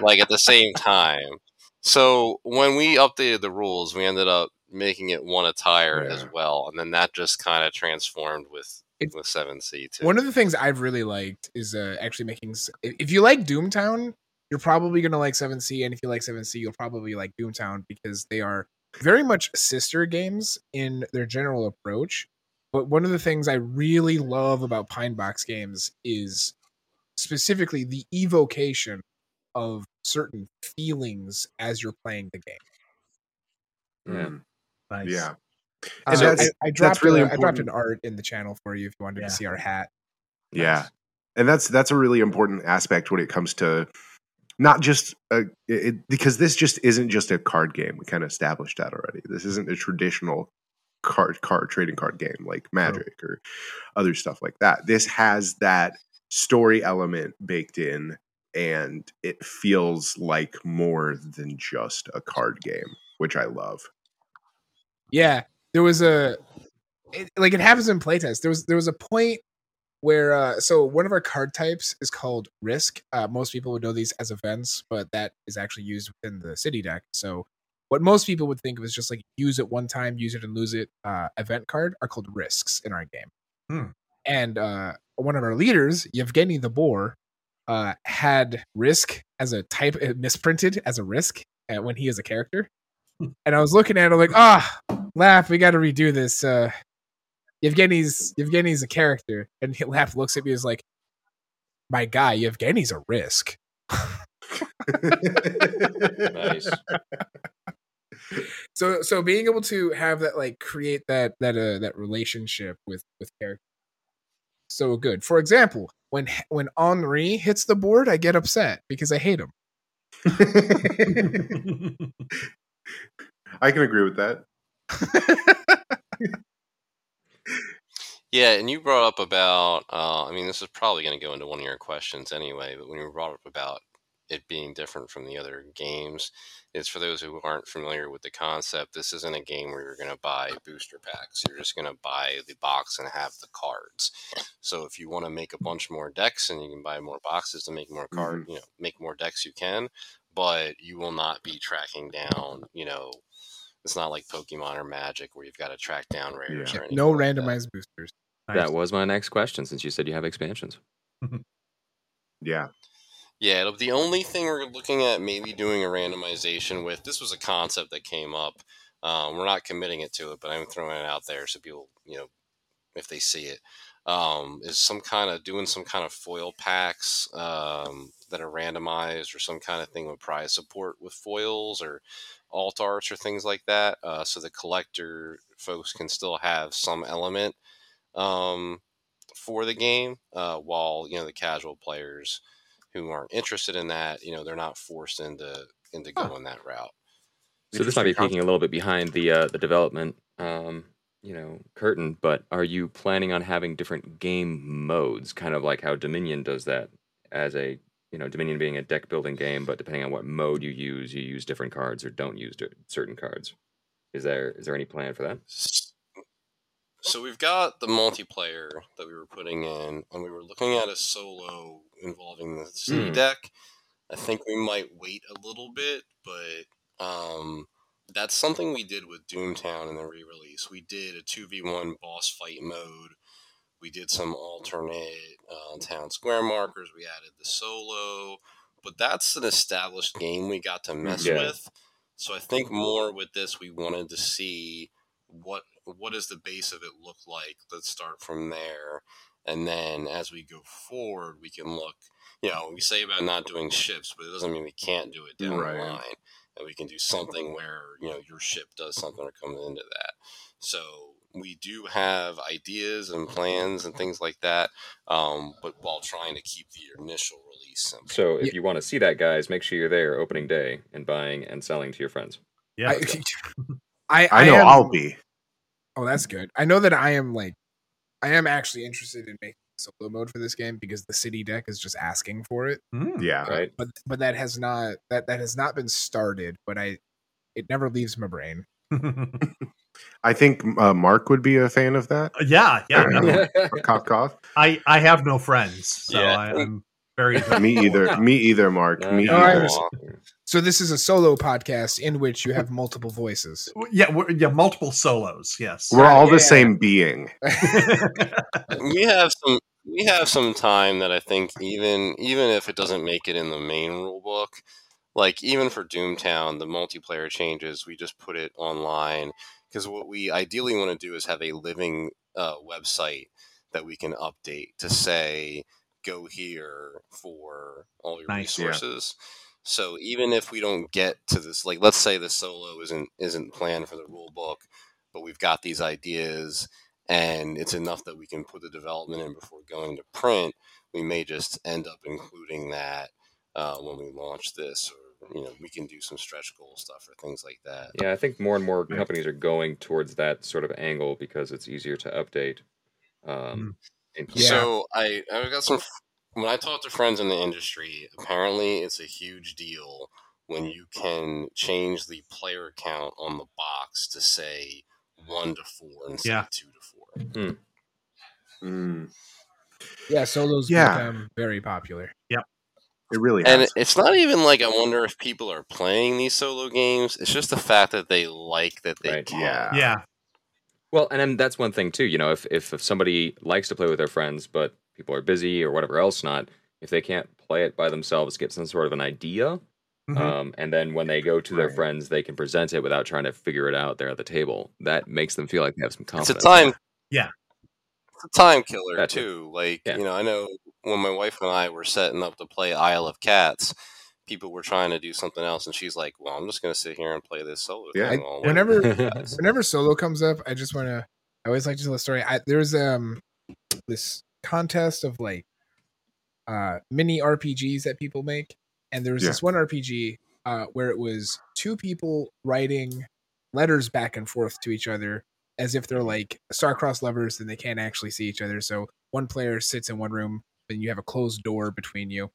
[SPEAKER 4] like at the same time. So when we updated the rules, we ended up making it one attire as well, and then that just kind of transformed with
[SPEAKER 5] It-
[SPEAKER 4] with Seven Sea too.
[SPEAKER 5] One of the things I've really liked is uh, actually making. if- If you like Doomtown, you're probably gonna like Seven Sea, and if you like Seven Sea, you'll probably like Doomtown because they are very much sister games in their general approach. But one of the things I really love about Pinebox games is specifically the evocation of certain feelings as you're playing the game.
[SPEAKER 3] Yeah.
[SPEAKER 2] Nice.
[SPEAKER 1] yeah.
[SPEAKER 5] Uh,
[SPEAKER 1] And that's-
[SPEAKER 5] I, I
[SPEAKER 1] that's
[SPEAKER 5] dropped
[SPEAKER 1] really
[SPEAKER 5] a- I dropped an art in the channel for you if you wanted
[SPEAKER 2] Yeah.
[SPEAKER 5] to see our hat.
[SPEAKER 1] Yeah. And that's that's a really important aspect when it comes to not just a, it, because this just isn't just a card game. We kind of established that already. This isn't a traditional card card trading card game like Magic or other stuff like that. This has that story element baked in and it feels like more than just a card game, which I love.
[SPEAKER 5] Yeah, there was a it, like it happens in playtest. There was there was a point where uh so one of our card types is called risk. Uh most people would know these as events, but that is actually used within the city deck. So what most people would think of is just like use it one time, use it and lose it. Uh event card are called risks in our game.
[SPEAKER 2] Hmm.
[SPEAKER 5] And uh one of our leaders, Yevgeny the Boar, uh had risk as a type uh, misprinted as a risk uh, when he is a character. And I was looking at it like, ah, laugh, we got to redo this. Uh, Yevgeny's Yevgeny's a character, and he, [laughs] laugh looks at me as like, my guy, Yevgeny's a risk.
[SPEAKER 3] Nice.
[SPEAKER 5] So so being able to have that like create that that uh that relationship with with character, so good. For example, when when Henri hits the board, I get upset because I hate him. [laughs] [laughs]
[SPEAKER 1] I can agree with that.
[SPEAKER 4] Yeah, and you brought up about, uh, I mean, this is probably going to go into one of your questions anyway, but when you brought up about it being different from the other games, it's for those who aren't familiar with the concept. This isn't a game where you're going to buy booster packs. You're just going to buy the box and have the cards. So if you want to make a bunch more decks and you can buy more boxes to make more card, you know, make more decks, you can, but you will not be tracking down, you know, it's not like Pokemon or Magic where you've got to track down rares
[SPEAKER 1] Yeah.
[SPEAKER 4] or.
[SPEAKER 5] No
[SPEAKER 4] like that.
[SPEAKER 5] randomized boosters.
[SPEAKER 3] That was my next question since you said you have expansions. [laughs]
[SPEAKER 1] Yeah.
[SPEAKER 4] Yeah, it'll, the only thing we're looking at maybe doing a randomization with this was a concept that came up. Um, we're not committing it to it, but I'm throwing it out there so people, you know, if they see it, um, is some kind of doing some kind of foil packs um, that are randomized or some kind of thing with prize support with foils or alt arts or things like that, uh, so the collector folks can still have some element um, for the game, uh, while you know the casual players who aren't interested in that, you know, they're not forced into into
[SPEAKER 1] Huh.
[SPEAKER 4] going that route.
[SPEAKER 3] So this might be peeking a little bit behind the uh, the development, um, you know, curtain. But are you planning on having different game modes, kind of like how Dominion does that, as a you know Dominion being a deck building game, but depending on what mode you use, you use different cards or don't use certain cards. Is there is there any plan for that?
[SPEAKER 4] So we've got the multiplayer that we were putting in, and we were looking at a solo involving the city
[SPEAKER 3] Hmm.
[SPEAKER 4] deck. I think we might wait a little bit, but um, that's something we did with Doomtown in the re-release. We did a two v one boss fight mode. We did some alternate uh, town square markers. We added the solo, but that's an established game we got to mess
[SPEAKER 3] Yeah.
[SPEAKER 4] with. So I think more with this, we wanted to see what what does the base of it look like. Let's start from there, and then as we go forward, we can look. You know, we say about not doing ships, but it doesn't mean we can't do it down
[SPEAKER 1] Right.
[SPEAKER 4] the line. And we can do something where you know your ship does something or comes into that. So we do have ideas and plans and things like that, um, but while trying to keep the initial release simple.
[SPEAKER 3] So if
[SPEAKER 5] Yeah.
[SPEAKER 3] you want to see that, guys, make sure you're there opening day and buying and selling to your friends.
[SPEAKER 2] Yeah. [laughs]
[SPEAKER 5] I, I,
[SPEAKER 1] I know
[SPEAKER 5] am-
[SPEAKER 1] I'll be.
[SPEAKER 5] Oh, that's good. I know that I am like, I am actually interested in making solo mode for this game because the city deck is just asking for it.
[SPEAKER 2] Hmm.
[SPEAKER 1] Yeah.
[SPEAKER 3] Right?
[SPEAKER 5] But but that has not that that has not been started. But I, it never leaves my brain. [laughs]
[SPEAKER 1] I think uh, Mark would be a fan of that.
[SPEAKER 2] yeah, yeah. no, [laughs]
[SPEAKER 1] cough, cough.
[SPEAKER 2] I I have no friends, so
[SPEAKER 4] Yeah.
[SPEAKER 2] I, I'm very [laughs]
[SPEAKER 1] Me either. Me either, Mark.
[SPEAKER 3] No,
[SPEAKER 1] Me
[SPEAKER 3] no,
[SPEAKER 5] No,
[SPEAKER 1] either.
[SPEAKER 5] understand. So this is a solo podcast in which you have multiple voices.
[SPEAKER 2] Yeah, we're, yeah, multiple solos. Yes.
[SPEAKER 1] We're all
[SPEAKER 5] Yeah.
[SPEAKER 1] the same being. [laughs]
[SPEAKER 4] we have some we have some time that I think even even if it doesn't make it in the main rule book, like even for Doomtown, the multiplayer changes, we just put it online because what we ideally want to do is have a living uh, website that we can update to say go here for all your
[SPEAKER 2] Nice,
[SPEAKER 1] yeah.
[SPEAKER 4] resources. So even if we don't get to this, like let's say the solo isn't isn't planned for the rule book, but we've got these ideas and it's enough that we can put the development in before going to print, we may just end up including that uh, when we launch this, or you know, we can do some stretch goal stuff or things like that.
[SPEAKER 3] Yeah, I think more and more companies are going towards that sort of angle because it's easier to update. Um, and
[SPEAKER 5] Yeah.
[SPEAKER 4] So I I got some when I talk to friends in the industry, apparently it's a huge deal when you can change the player count on the box to say one to four instead
[SPEAKER 2] Yeah.
[SPEAKER 4] of two to four.
[SPEAKER 1] Mm,
[SPEAKER 5] Yeah, solos
[SPEAKER 1] Yeah.
[SPEAKER 5] become very popular. Yep.
[SPEAKER 1] It really
[SPEAKER 4] And it's not even like I wonder if people are playing these solo games. It's just the fact that they like that they
[SPEAKER 3] Right.
[SPEAKER 4] can.
[SPEAKER 1] Yeah.
[SPEAKER 2] Yeah.
[SPEAKER 3] Well, and then that's one thing too. You know, if, if if somebody likes to play with their friends, but people are busy or whatever else not, if they can't play it by themselves, get some sort of an idea,
[SPEAKER 2] Mhm.
[SPEAKER 3] um, and then when they go to their
[SPEAKER 1] Right.
[SPEAKER 3] friends, they can present it without trying to figure it out there at the table. That makes them feel like they have some confidence.
[SPEAKER 4] It's a time.
[SPEAKER 2] Yeah.
[SPEAKER 4] It's a time killer
[SPEAKER 3] That's it.
[SPEAKER 4] too. Like
[SPEAKER 3] Yeah.
[SPEAKER 4] you know, I know when my wife and I were setting up to play Isle of Cats, people were trying to do something else, and she's like, "Well, I'm just going to sit here and play this solo
[SPEAKER 1] Yeah.
[SPEAKER 4] thing."
[SPEAKER 5] I- whenever-
[SPEAKER 4] with you guys."
[SPEAKER 5] Whenever solo comes up, I just want to. I always like to tell a story. I, there's um this contest of like uh mini RPGs that people make, and there was
[SPEAKER 1] Yeah.
[SPEAKER 5] this one RPG uh where it was two people writing letters back and forth to each other as if they're like star-crossed lovers and they can't actually see each other. So one player sits in one room, and you have a closed door between you.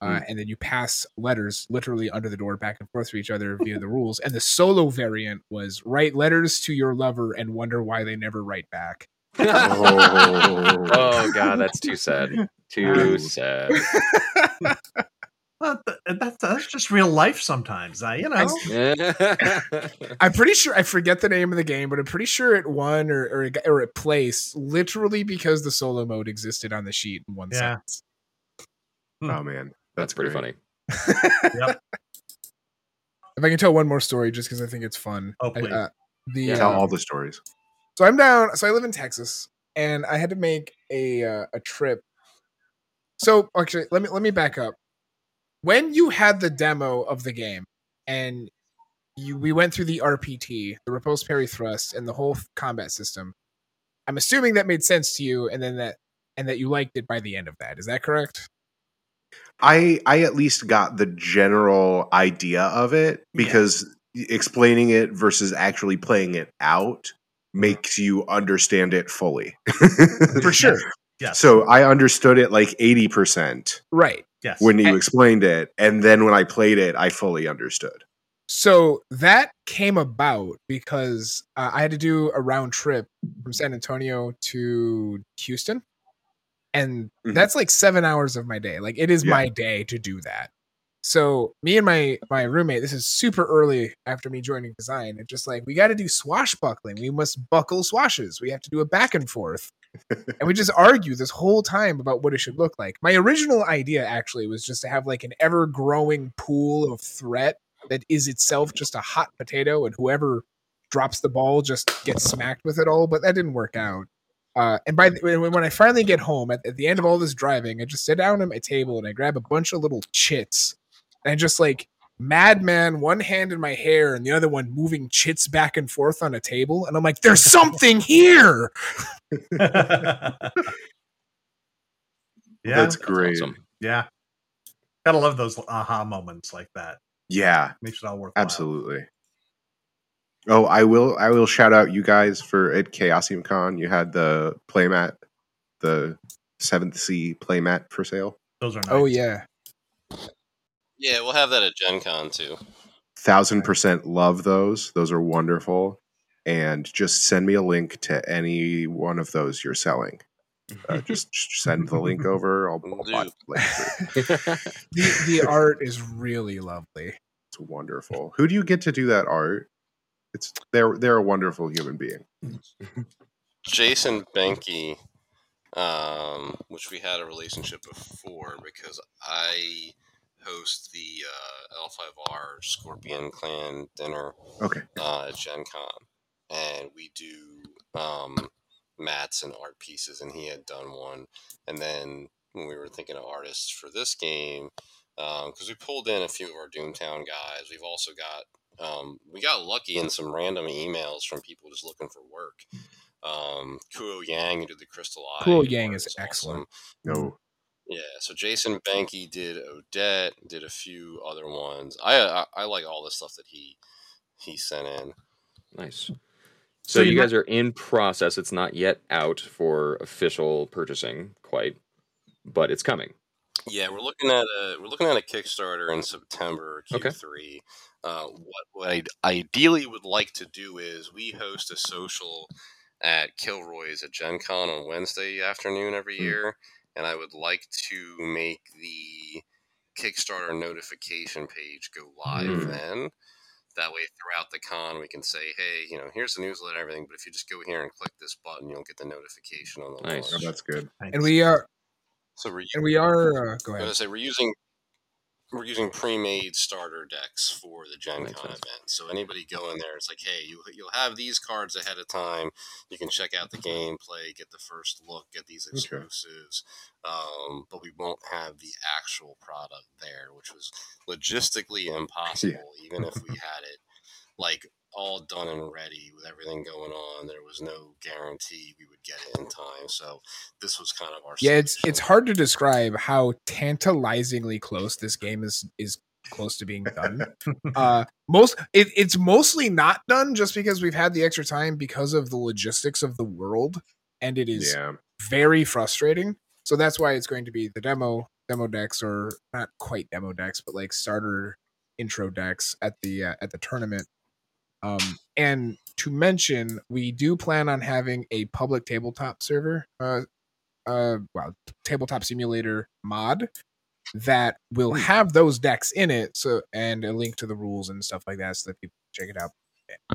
[SPEAKER 5] Uh, and then you pass letters literally under the door back and forth to each other via the [laughs] rules. And the solo variant was write letters to your lover and wonder why they never write back.
[SPEAKER 1] oh, [laughs]
[SPEAKER 3] oh god, that's too sad. Too sad. [laughs]
[SPEAKER 2] Well, th- that's that's just real life sometimes. I you know.
[SPEAKER 5] I'm pretty sure I forget the name of the game, but I'm pretty sure it won or or it, or it placed literally because the solo mode existed on the sheet in one
[SPEAKER 2] Yeah.
[SPEAKER 5] sentence.
[SPEAKER 1] oh man,
[SPEAKER 3] that's pretty
[SPEAKER 1] great.
[SPEAKER 3] funny.
[SPEAKER 5] If I can tell one more story, just because I think it's fun.
[SPEAKER 2] Oh,
[SPEAKER 5] I-
[SPEAKER 2] please.
[SPEAKER 5] uh, the
[SPEAKER 3] Yeah.
[SPEAKER 1] Tell
[SPEAKER 5] uh,
[SPEAKER 1] all the stories.
[SPEAKER 5] So I'm down. So I live in Texas, and I had to make a uh, a trip. So actually, let me let me back up. When you had the demo of the game, and you we went through the RPT, the repulse parry thrust, and the whole f- combat system. I'm assuming that made sense to you, and then that and that you liked it by the end of that. Is that correct?
[SPEAKER 1] I I at least got the general idea of it
[SPEAKER 2] Yeah.
[SPEAKER 1] because explaining it versus actually playing it out makes you understand it fully. [laughs]
[SPEAKER 5] For sure.
[SPEAKER 2] yes.
[SPEAKER 1] So I understood it like 80%
[SPEAKER 5] Right.
[SPEAKER 2] yes.
[SPEAKER 1] when you
[SPEAKER 5] And-
[SPEAKER 1] explained it and then when I played it I fully understood.
[SPEAKER 5] So that came about because uh, I had to do a round trip from San Antonio to Houston. And
[SPEAKER 1] Mhm.
[SPEAKER 5] that's like seven hours of my day. Like it is
[SPEAKER 1] Yeah.
[SPEAKER 5] my day to do that. So me and my my roommate, this is super early after me joining design. It's just like we got to do swashbuckling. We must buckle swashes. We have to do a back and forth, and we just argue this whole time about what it should look like. My original idea actually was just to have like an ever growing pool of threat that is itself just a hot potato, and whoever drops the ball just gets smacked with it all. But that didn't work out. Uh, and by the, when when I finally get home at, at the end of all this driving, I just sit down at my table and I grab a bunch of little chits and I just like madman, one hand in my hair and the other one moving chits back and forth on a table, and I'm like, "There's [laughs] something here." [laughs]
[SPEAKER 2] yeah.
[SPEAKER 1] That's
[SPEAKER 3] That's
[SPEAKER 1] great.
[SPEAKER 3] awesome.
[SPEAKER 2] yeah. Gotta love those aha moments like that.
[SPEAKER 1] Yeah,
[SPEAKER 2] Makes it all work.
[SPEAKER 1] absolutely. Oh, I will I will shout out you guys for at Chaosium Con. You had the playmat, the Seventh Sea playmat for sale.
[SPEAKER 2] Those are nice.
[SPEAKER 5] Oh yeah,
[SPEAKER 4] Yeah, we'll have that at Gen Con too.
[SPEAKER 1] thousand percent love those. Those are wonderful. And just send me a link to any one of those you're selling. Uh, [laughs] just just send the link over. I'll, I'll buy the link [laughs]
[SPEAKER 5] the the art is really lovely.
[SPEAKER 1] It's wonderful. Who do you get to do that art? It's they're they're a wonderful human being.
[SPEAKER 4] Jason Benke, um, which we had a relationship before because I host the uh, L5R Scorpion Clan dinner
[SPEAKER 1] Okay.
[SPEAKER 4] uh, at Gen Con. And we do um, mats and art pieces, and he had done one. And then when we were thinking of artists for this game because we pulled in a few of our Doomtown guys. We've also got um, we got lucky in some random emails from people just looking for work. Um, Kuo Yang, who did the Crystal Eye.
[SPEAKER 5] Kuo Yang is
[SPEAKER 4] awesome.
[SPEAKER 5] excellent.
[SPEAKER 1] No.
[SPEAKER 4] Yeah, so Jason Banky did Odette, did a few other ones. I I, I like all the stuff that he he sent in.
[SPEAKER 3] Nice.
[SPEAKER 2] So
[SPEAKER 3] So,
[SPEAKER 2] you
[SPEAKER 3] you
[SPEAKER 2] might-
[SPEAKER 3] guys are in process. It's not yet out for official purchasing quite, but it's coming.
[SPEAKER 4] Yeah, we're looking at a we're looking at a Kickstarter in September
[SPEAKER 3] Okay.
[SPEAKER 4] Q3. Uh, what what I ideally would like to do is we host a social at Kilroy's at Gen Con on Wednesday afternoon every
[SPEAKER 3] Hmm.
[SPEAKER 4] year, and I would like to make the Kickstarter notification page go live
[SPEAKER 3] Hmm.
[SPEAKER 4] then. That way, throughout the con, we can say, "Hey, you know, here's the newsletter, and everything." But if you just go here and click this button, you'll get the notification on the
[SPEAKER 3] Nice.
[SPEAKER 1] Oh, that's good.
[SPEAKER 5] And we are
[SPEAKER 4] So we're
[SPEAKER 5] and we are uh, go
[SPEAKER 4] I was gonna say we're using we're using pre-made starter decks for the Gen Con event. So anybody go in there, it's like, hey, you you'll have these cards ahead of time. You can check out the gameplay, get the first look, get these
[SPEAKER 1] Okay.
[SPEAKER 4] exclusives. Um, but we won't have the actual product there, which was logistically [laughs] impossible. Even if we had it like all done and ready with everything going on, there was no guarantee we would get it in time. So this was kind of our
[SPEAKER 5] Yeah, it's it's hard to describe how tantalizingly close this game is is close to being done. uh most it, it's mostly not done just because we've had the extra time because of the logistics of the world and it is
[SPEAKER 1] Yeah.
[SPEAKER 5] very frustrating. So that's why it's going to be the demo demo decks or not quite demo decks, but like starter intro decks at the uh, at the tournament. Um, and to mention, we do plan on having a public tabletop server, uh, uh, well, tabletop simulator mod that will have those decks in it. So and a link to the rules and stuff like that, so that people can check it out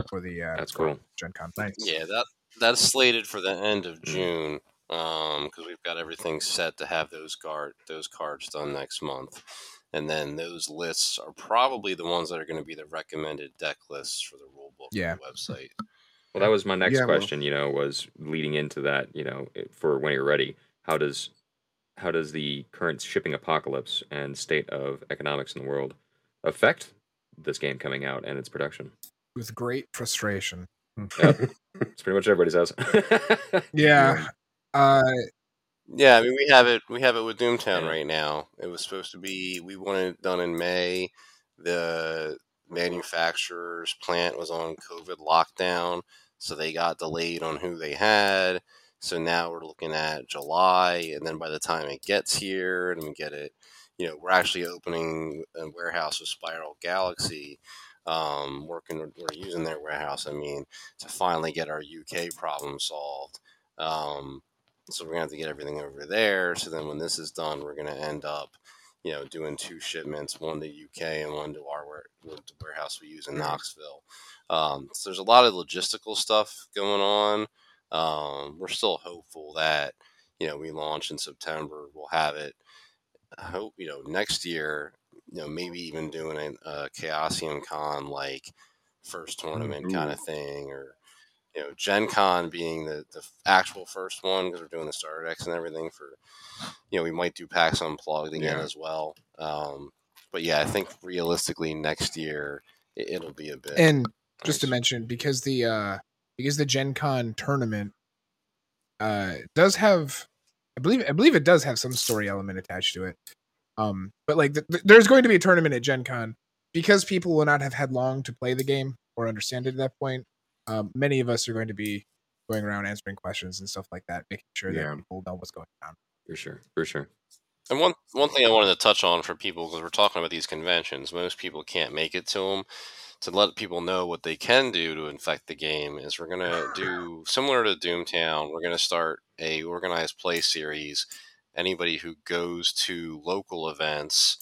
[SPEAKER 5] for the uh,
[SPEAKER 3] That's cool.
[SPEAKER 5] Gen Con.
[SPEAKER 2] Nice.
[SPEAKER 4] Yeah, that that's slated for the end of
[SPEAKER 3] Mm.
[SPEAKER 4] June because we've got everything set to have those guard those cards done next month, and then those lists are probably the ones that are going to be the recommended deck lists for the rulebook
[SPEAKER 5] Yeah.
[SPEAKER 4] on the website.
[SPEAKER 3] Well, that was my next
[SPEAKER 1] Yeah, well-
[SPEAKER 3] question. You know, was leading into that. You know, for when you're ready, how does how does the current shipping apocalypse and state of economics in the world affect this game coming out and its production?
[SPEAKER 5] With great frustration. [laughs]
[SPEAKER 3] It's pretty much everybody's house. [laughs]
[SPEAKER 5] Yeah. Uh,
[SPEAKER 4] Yeah, I mean we have it we have it with Doomtown right now. It was supposed to be we wanted it done in May. The manufacturer's plant was on COVID lockdown, so they got delayed on who they had. So now we're looking at July, and then by the time it gets here and we get it, you know, we're actually opening a warehouse with Spiral Galaxy. Um, working, we're using their warehouse. I mean, to finally get our UK problem solved. Um, so we're gonna have to get everything over there. So then when this is done, we're gonna end up, you know, doing two shipments, one to UK and one to our warehouse we use in Knoxville. Um, so there's a lot of logistical stuff going on. Um, we're still hopeful that you know we launch in September. We'll have it. I hope you know next year. You know, maybe even doing a, a Chaosium Con like first tournament kind of thing, or you know, Gen Con being the, the actual first one because we're doing the starter decks and everything for, you know, we might do PAX Unplugged again
[SPEAKER 1] Yeah.
[SPEAKER 4] as well. Um, but yeah, I think realistically next year it, it'll be a bit.
[SPEAKER 5] and just to mention because the uh because the gen con tournament uh does have i believe i believe it does have some story element attached to it um but like th- th- there's going to be a tournament at gen con because people will not have had long to play the game or understand it at that point um many of us are going to be going around answering questions and stuff like that making sure
[SPEAKER 1] Yeah.
[SPEAKER 5] that people know what's going on
[SPEAKER 3] for sure, for sure.
[SPEAKER 4] And one one thing I wanted to touch on for people because we're talking about these conventions, most people can't make it to them. To let people know what they can do to infect the game is we're gonna [sighs] do similar to Doomtown. We're gonna start a organized play series. Anybody who goes to local events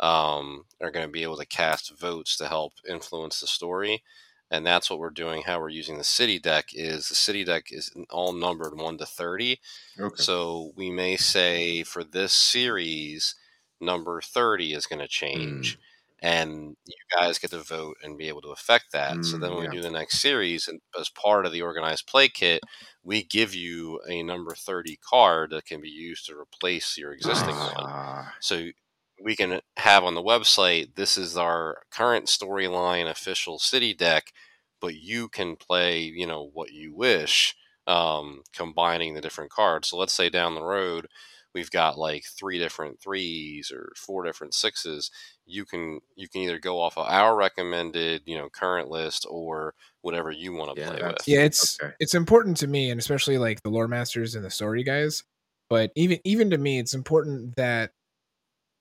[SPEAKER 4] um, are going to be able to cast votes to help influence the story. And that's what we're doing. How we're using the city deck is the city deck is all numbered one to thirty.
[SPEAKER 1] Okay.
[SPEAKER 4] So we may say for this series, number 30 is going to change. and you guys get to vote and be able to affect that. so
[SPEAKER 1] Mm,
[SPEAKER 4] then when
[SPEAKER 1] yeah.
[SPEAKER 4] we do the next series, and as part of the organized play kit, we give you a number thirty card that can be used to replace your existing one.
[SPEAKER 1] Ah,
[SPEAKER 4] So we can have on the website this is our current storyline official city deck, but you can play, you know, what you wish, um, combining the different cards. So let's say down the road we've got like three different threes or four different sixes. You can you can either go off of our recommended, you know, current list or whatever you want to
[SPEAKER 3] Yeah,
[SPEAKER 4] play with.
[SPEAKER 5] yeah it's
[SPEAKER 1] Okay.
[SPEAKER 5] it's important to me and especially like the lore masters and the story guys but even even to me it's important that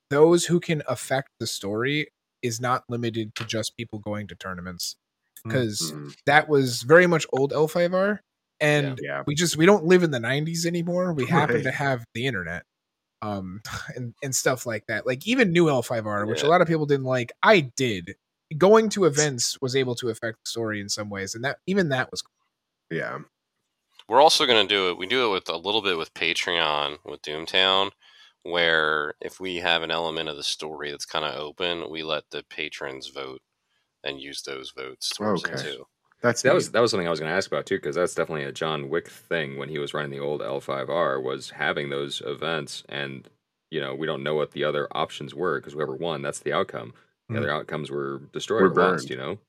[SPEAKER 5] those who can affect the story is not limited to just people going to tournaments because
[SPEAKER 1] mm,
[SPEAKER 5] that was very much old l5r and
[SPEAKER 1] yeah.
[SPEAKER 5] we just we don't live in the 90s anymore we [laughs] happen
[SPEAKER 1] Right.
[SPEAKER 5] to have the internet um [laughs] and and stuff like that like even new l5r which a lot of people didn't like i did going to events was able to affect the story in some ways and that even that was cool.
[SPEAKER 1] Yeah.
[SPEAKER 4] We're also going to do it. We do it with a little bit with Patreon with Doomtown, where if we have an element of the story that's kind of open, we let the patrons vote and use those votes towards it
[SPEAKER 1] Okay.
[SPEAKER 4] too.
[SPEAKER 1] That's
[SPEAKER 3] That
[SPEAKER 1] neat.
[SPEAKER 3] was that was something I was going to ask about too, because that's definitely a John Wick thing when he was running the old L5R was having those events, and you know we don't know what the other options were because whoever won, that's the outcome. The
[SPEAKER 2] Hmm.
[SPEAKER 3] other outcomes were destroyed
[SPEAKER 1] Were
[SPEAKER 3] or lost,
[SPEAKER 1] burned.
[SPEAKER 3] you know,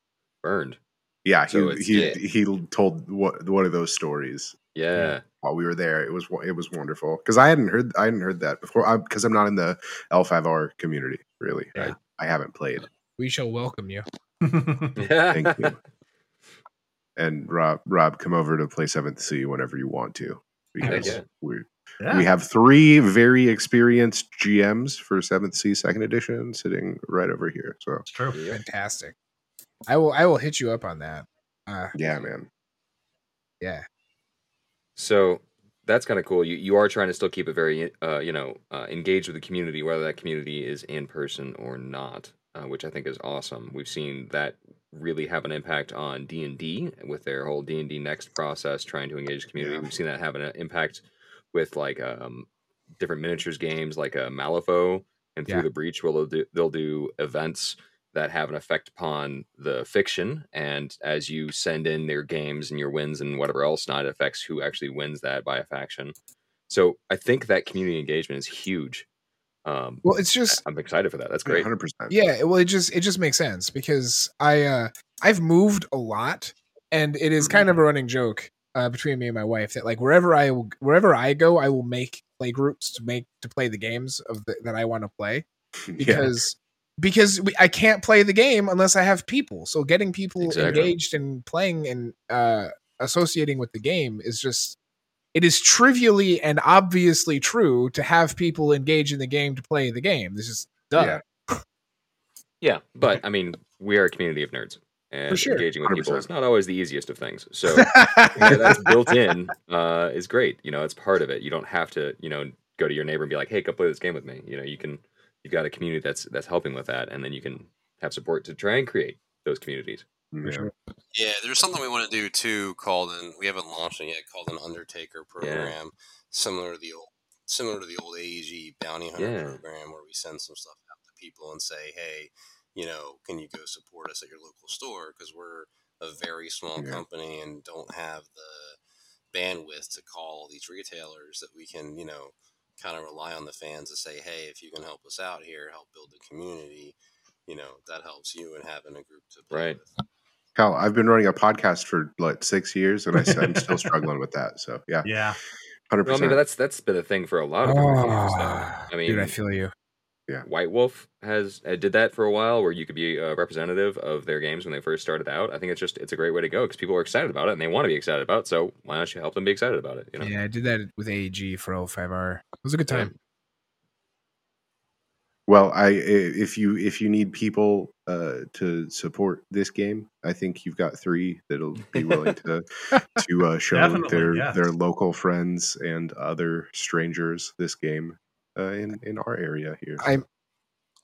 [SPEAKER 3] burned.
[SPEAKER 1] yeah. He
[SPEAKER 3] so it's-
[SPEAKER 1] he
[SPEAKER 3] yeah.
[SPEAKER 1] he told what one of those stories
[SPEAKER 3] Yeah,
[SPEAKER 1] while we were there. It was it was wonderful because I hadn't heard I hadn't heard that before because I'm not in the L5R community really.
[SPEAKER 2] Yeah.
[SPEAKER 1] I, I haven't played.
[SPEAKER 5] we shall welcome you [laughs] [laughs]
[SPEAKER 3] yeah.
[SPEAKER 1] Thank you. And Rob Rob come over to play Seventh Sea whenever you want to because we
[SPEAKER 2] Yeah.
[SPEAKER 1] we have three very experienced GMs for Seventh Sea Second Edition sitting right over here. So
[SPEAKER 2] It's true.
[SPEAKER 3] Yeah.
[SPEAKER 5] fantastic i will i will hit you up on that uh
[SPEAKER 1] yeah, man.
[SPEAKER 5] yeah
[SPEAKER 3] So that's kind of cool. You you are trying to still keep it very uh, you know uh, engaged with the community, whether that community is in person or not, uh, which I think is awesome. We've seen that really have an impact on D and D with their whole D and D next process, trying to engage the community.
[SPEAKER 1] Yeah.
[SPEAKER 3] We've seen that have an impact with like um, different miniatures games, like a Malifaux and Through
[SPEAKER 5] Yeah.
[SPEAKER 3] the Breach, where they'll do, they'll do events that have an effect upon the fiction. And as you send in their games and your wins and whatever else not, it affects who actually wins that by a faction. So I think that community engagement is huge. Um,
[SPEAKER 5] well it's just
[SPEAKER 3] I'm excited for that. That's great.
[SPEAKER 1] Hundred percent.
[SPEAKER 5] yeah well it just it just makes sense because i uh i've moved a lot and it is kind of a running joke uh between me and my wife that like wherever i will wherever i go i will make play groups to make to play the games of the, that i want to play [laughs] because because we, i can't play the game unless i have people so getting people
[SPEAKER 3] Exactly.
[SPEAKER 5] engaged and playing and uh associating with the game is just it is trivially and obviously true to have people engage in the game to play the game this is done.
[SPEAKER 1] Yeah.
[SPEAKER 3] Yeah, but I mean, we are a community of nerds, and
[SPEAKER 5] sure.
[SPEAKER 3] engaging with people
[SPEAKER 1] 100%.
[SPEAKER 3] is not always the easiest of things. So [laughs] yeah, that's built in uh, is great. You know, it's part of it. You don't have to, you know, go to your neighbor and be like, "Hey, come play this game with me." You know, you can. You've got a community that's that's helping with that, and then you can have support to try and create those communities. Mm-hmm.
[SPEAKER 1] Yeah.
[SPEAKER 5] sure.
[SPEAKER 4] Yeah, there's something we want to do too called, and we haven't launched it yet, called an Undertaker program, similar to the old, similar to the old AEG bounty hunter
[SPEAKER 3] Yeah.
[SPEAKER 4] program, where we send some stuff out to people and say, hey, you know, can you go support us at your local store? Because we're a very small
[SPEAKER 1] Yeah.
[SPEAKER 4] company and don't have the bandwidth to call these retailers that we can, you know, kind of rely on the fans to say, hey, if you can help us out here, help build the community, you know, that helps you in having a group to play
[SPEAKER 3] Right.
[SPEAKER 4] with.
[SPEAKER 1] Cal, I've been running a podcast for like six years, and I, am still struggling with that. So yeah,
[SPEAKER 2] Yeah.
[SPEAKER 1] hundred
[SPEAKER 3] Well, I mean,
[SPEAKER 1] percent.
[SPEAKER 3] that's that's been a thing for a lot of different games. Though.
[SPEAKER 5] Ah,
[SPEAKER 3] I mean,
[SPEAKER 5] dude i feel you
[SPEAKER 3] White Wolf has uh, did that for a while, where you could be a representative of their games when they first started out. I think it's just it's a great way to go because people are excited about it and they want to be excited about. it. So why don't you help them be excited about it? You know,
[SPEAKER 5] yeah i did that with aeg for L5R it was a good
[SPEAKER 3] Yeah.
[SPEAKER 5] time
[SPEAKER 1] Well, I i- if you if you need people uh, to support this game, I think you've got three that'll be willing to to uh, [laughs] show
[SPEAKER 2] Definitely,
[SPEAKER 1] their
[SPEAKER 2] yes.
[SPEAKER 1] their local friends and other strangers this game uh, in in our area here.
[SPEAKER 5] I-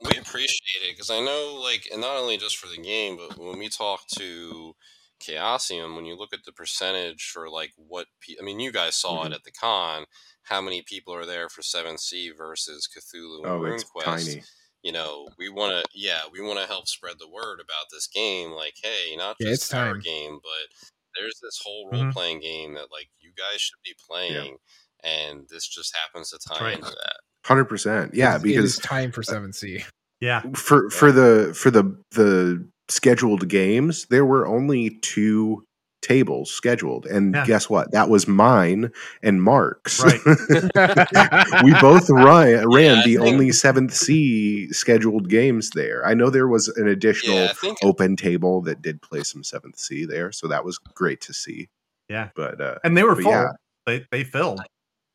[SPEAKER 4] We appreciate it because I know, like, and not only just for the game, but when we talk to Chaosium, when you look at the percentage for like what pe- I mean, you guys saw
[SPEAKER 1] Mm-hmm.
[SPEAKER 4] it at the con. How many people are there for Seven Sea versus Cthulhu and
[SPEAKER 1] oh, it's
[SPEAKER 4] RuneQuest?
[SPEAKER 1] tiny.
[SPEAKER 4] you know, we want to, yeah, we want to help spread the word about this game. Like, hey, not
[SPEAKER 5] Yeah,
[SPEAKER 4] just
[SPEAKER 5] it's
[SPEAKER 4] our game, but there's this whole role playing game that like you guys should be playing, and this just happens to tie
[SPEAKER 2] right.
[SPEAKER 4] into that.
[SPEAKER 1] Hundred percent. Yeah,
[SPEAKER 5] It- it
[SPEAKER 1] because
[SPEAKER 5] is time for seven Sea.
[SPEAKER 2] Yeah.
[SPEAKER 1] for for the for the the scheduled games, there were only two tables scheduled, and
[SPEAKER 2] Yeah.
[SPEAKER 1] guess what? That was mine and Mark's.
[SPEAKER 2] Right. [laughs] [laughs]
[SPEAKER 1] we both ran, ran
[SPEAKER 4] I
[SPEAKER 1] the
[SPEAKER 4] think-
[SPEAKER 1] only Seventh Sea scheduled games there. I know there was an additional
[SPEAKER 4] Yeah, think
[SPEAKER 1] open table that did play some Seventh Sea there, so that was great to see.
[SPEAKER 2] Yeah.
[SPEAKER 1] But uh,
[SPEAKER 2] And they were full.
[SPEAKER 1] yeah.
[SPEAKER 2] They they filled.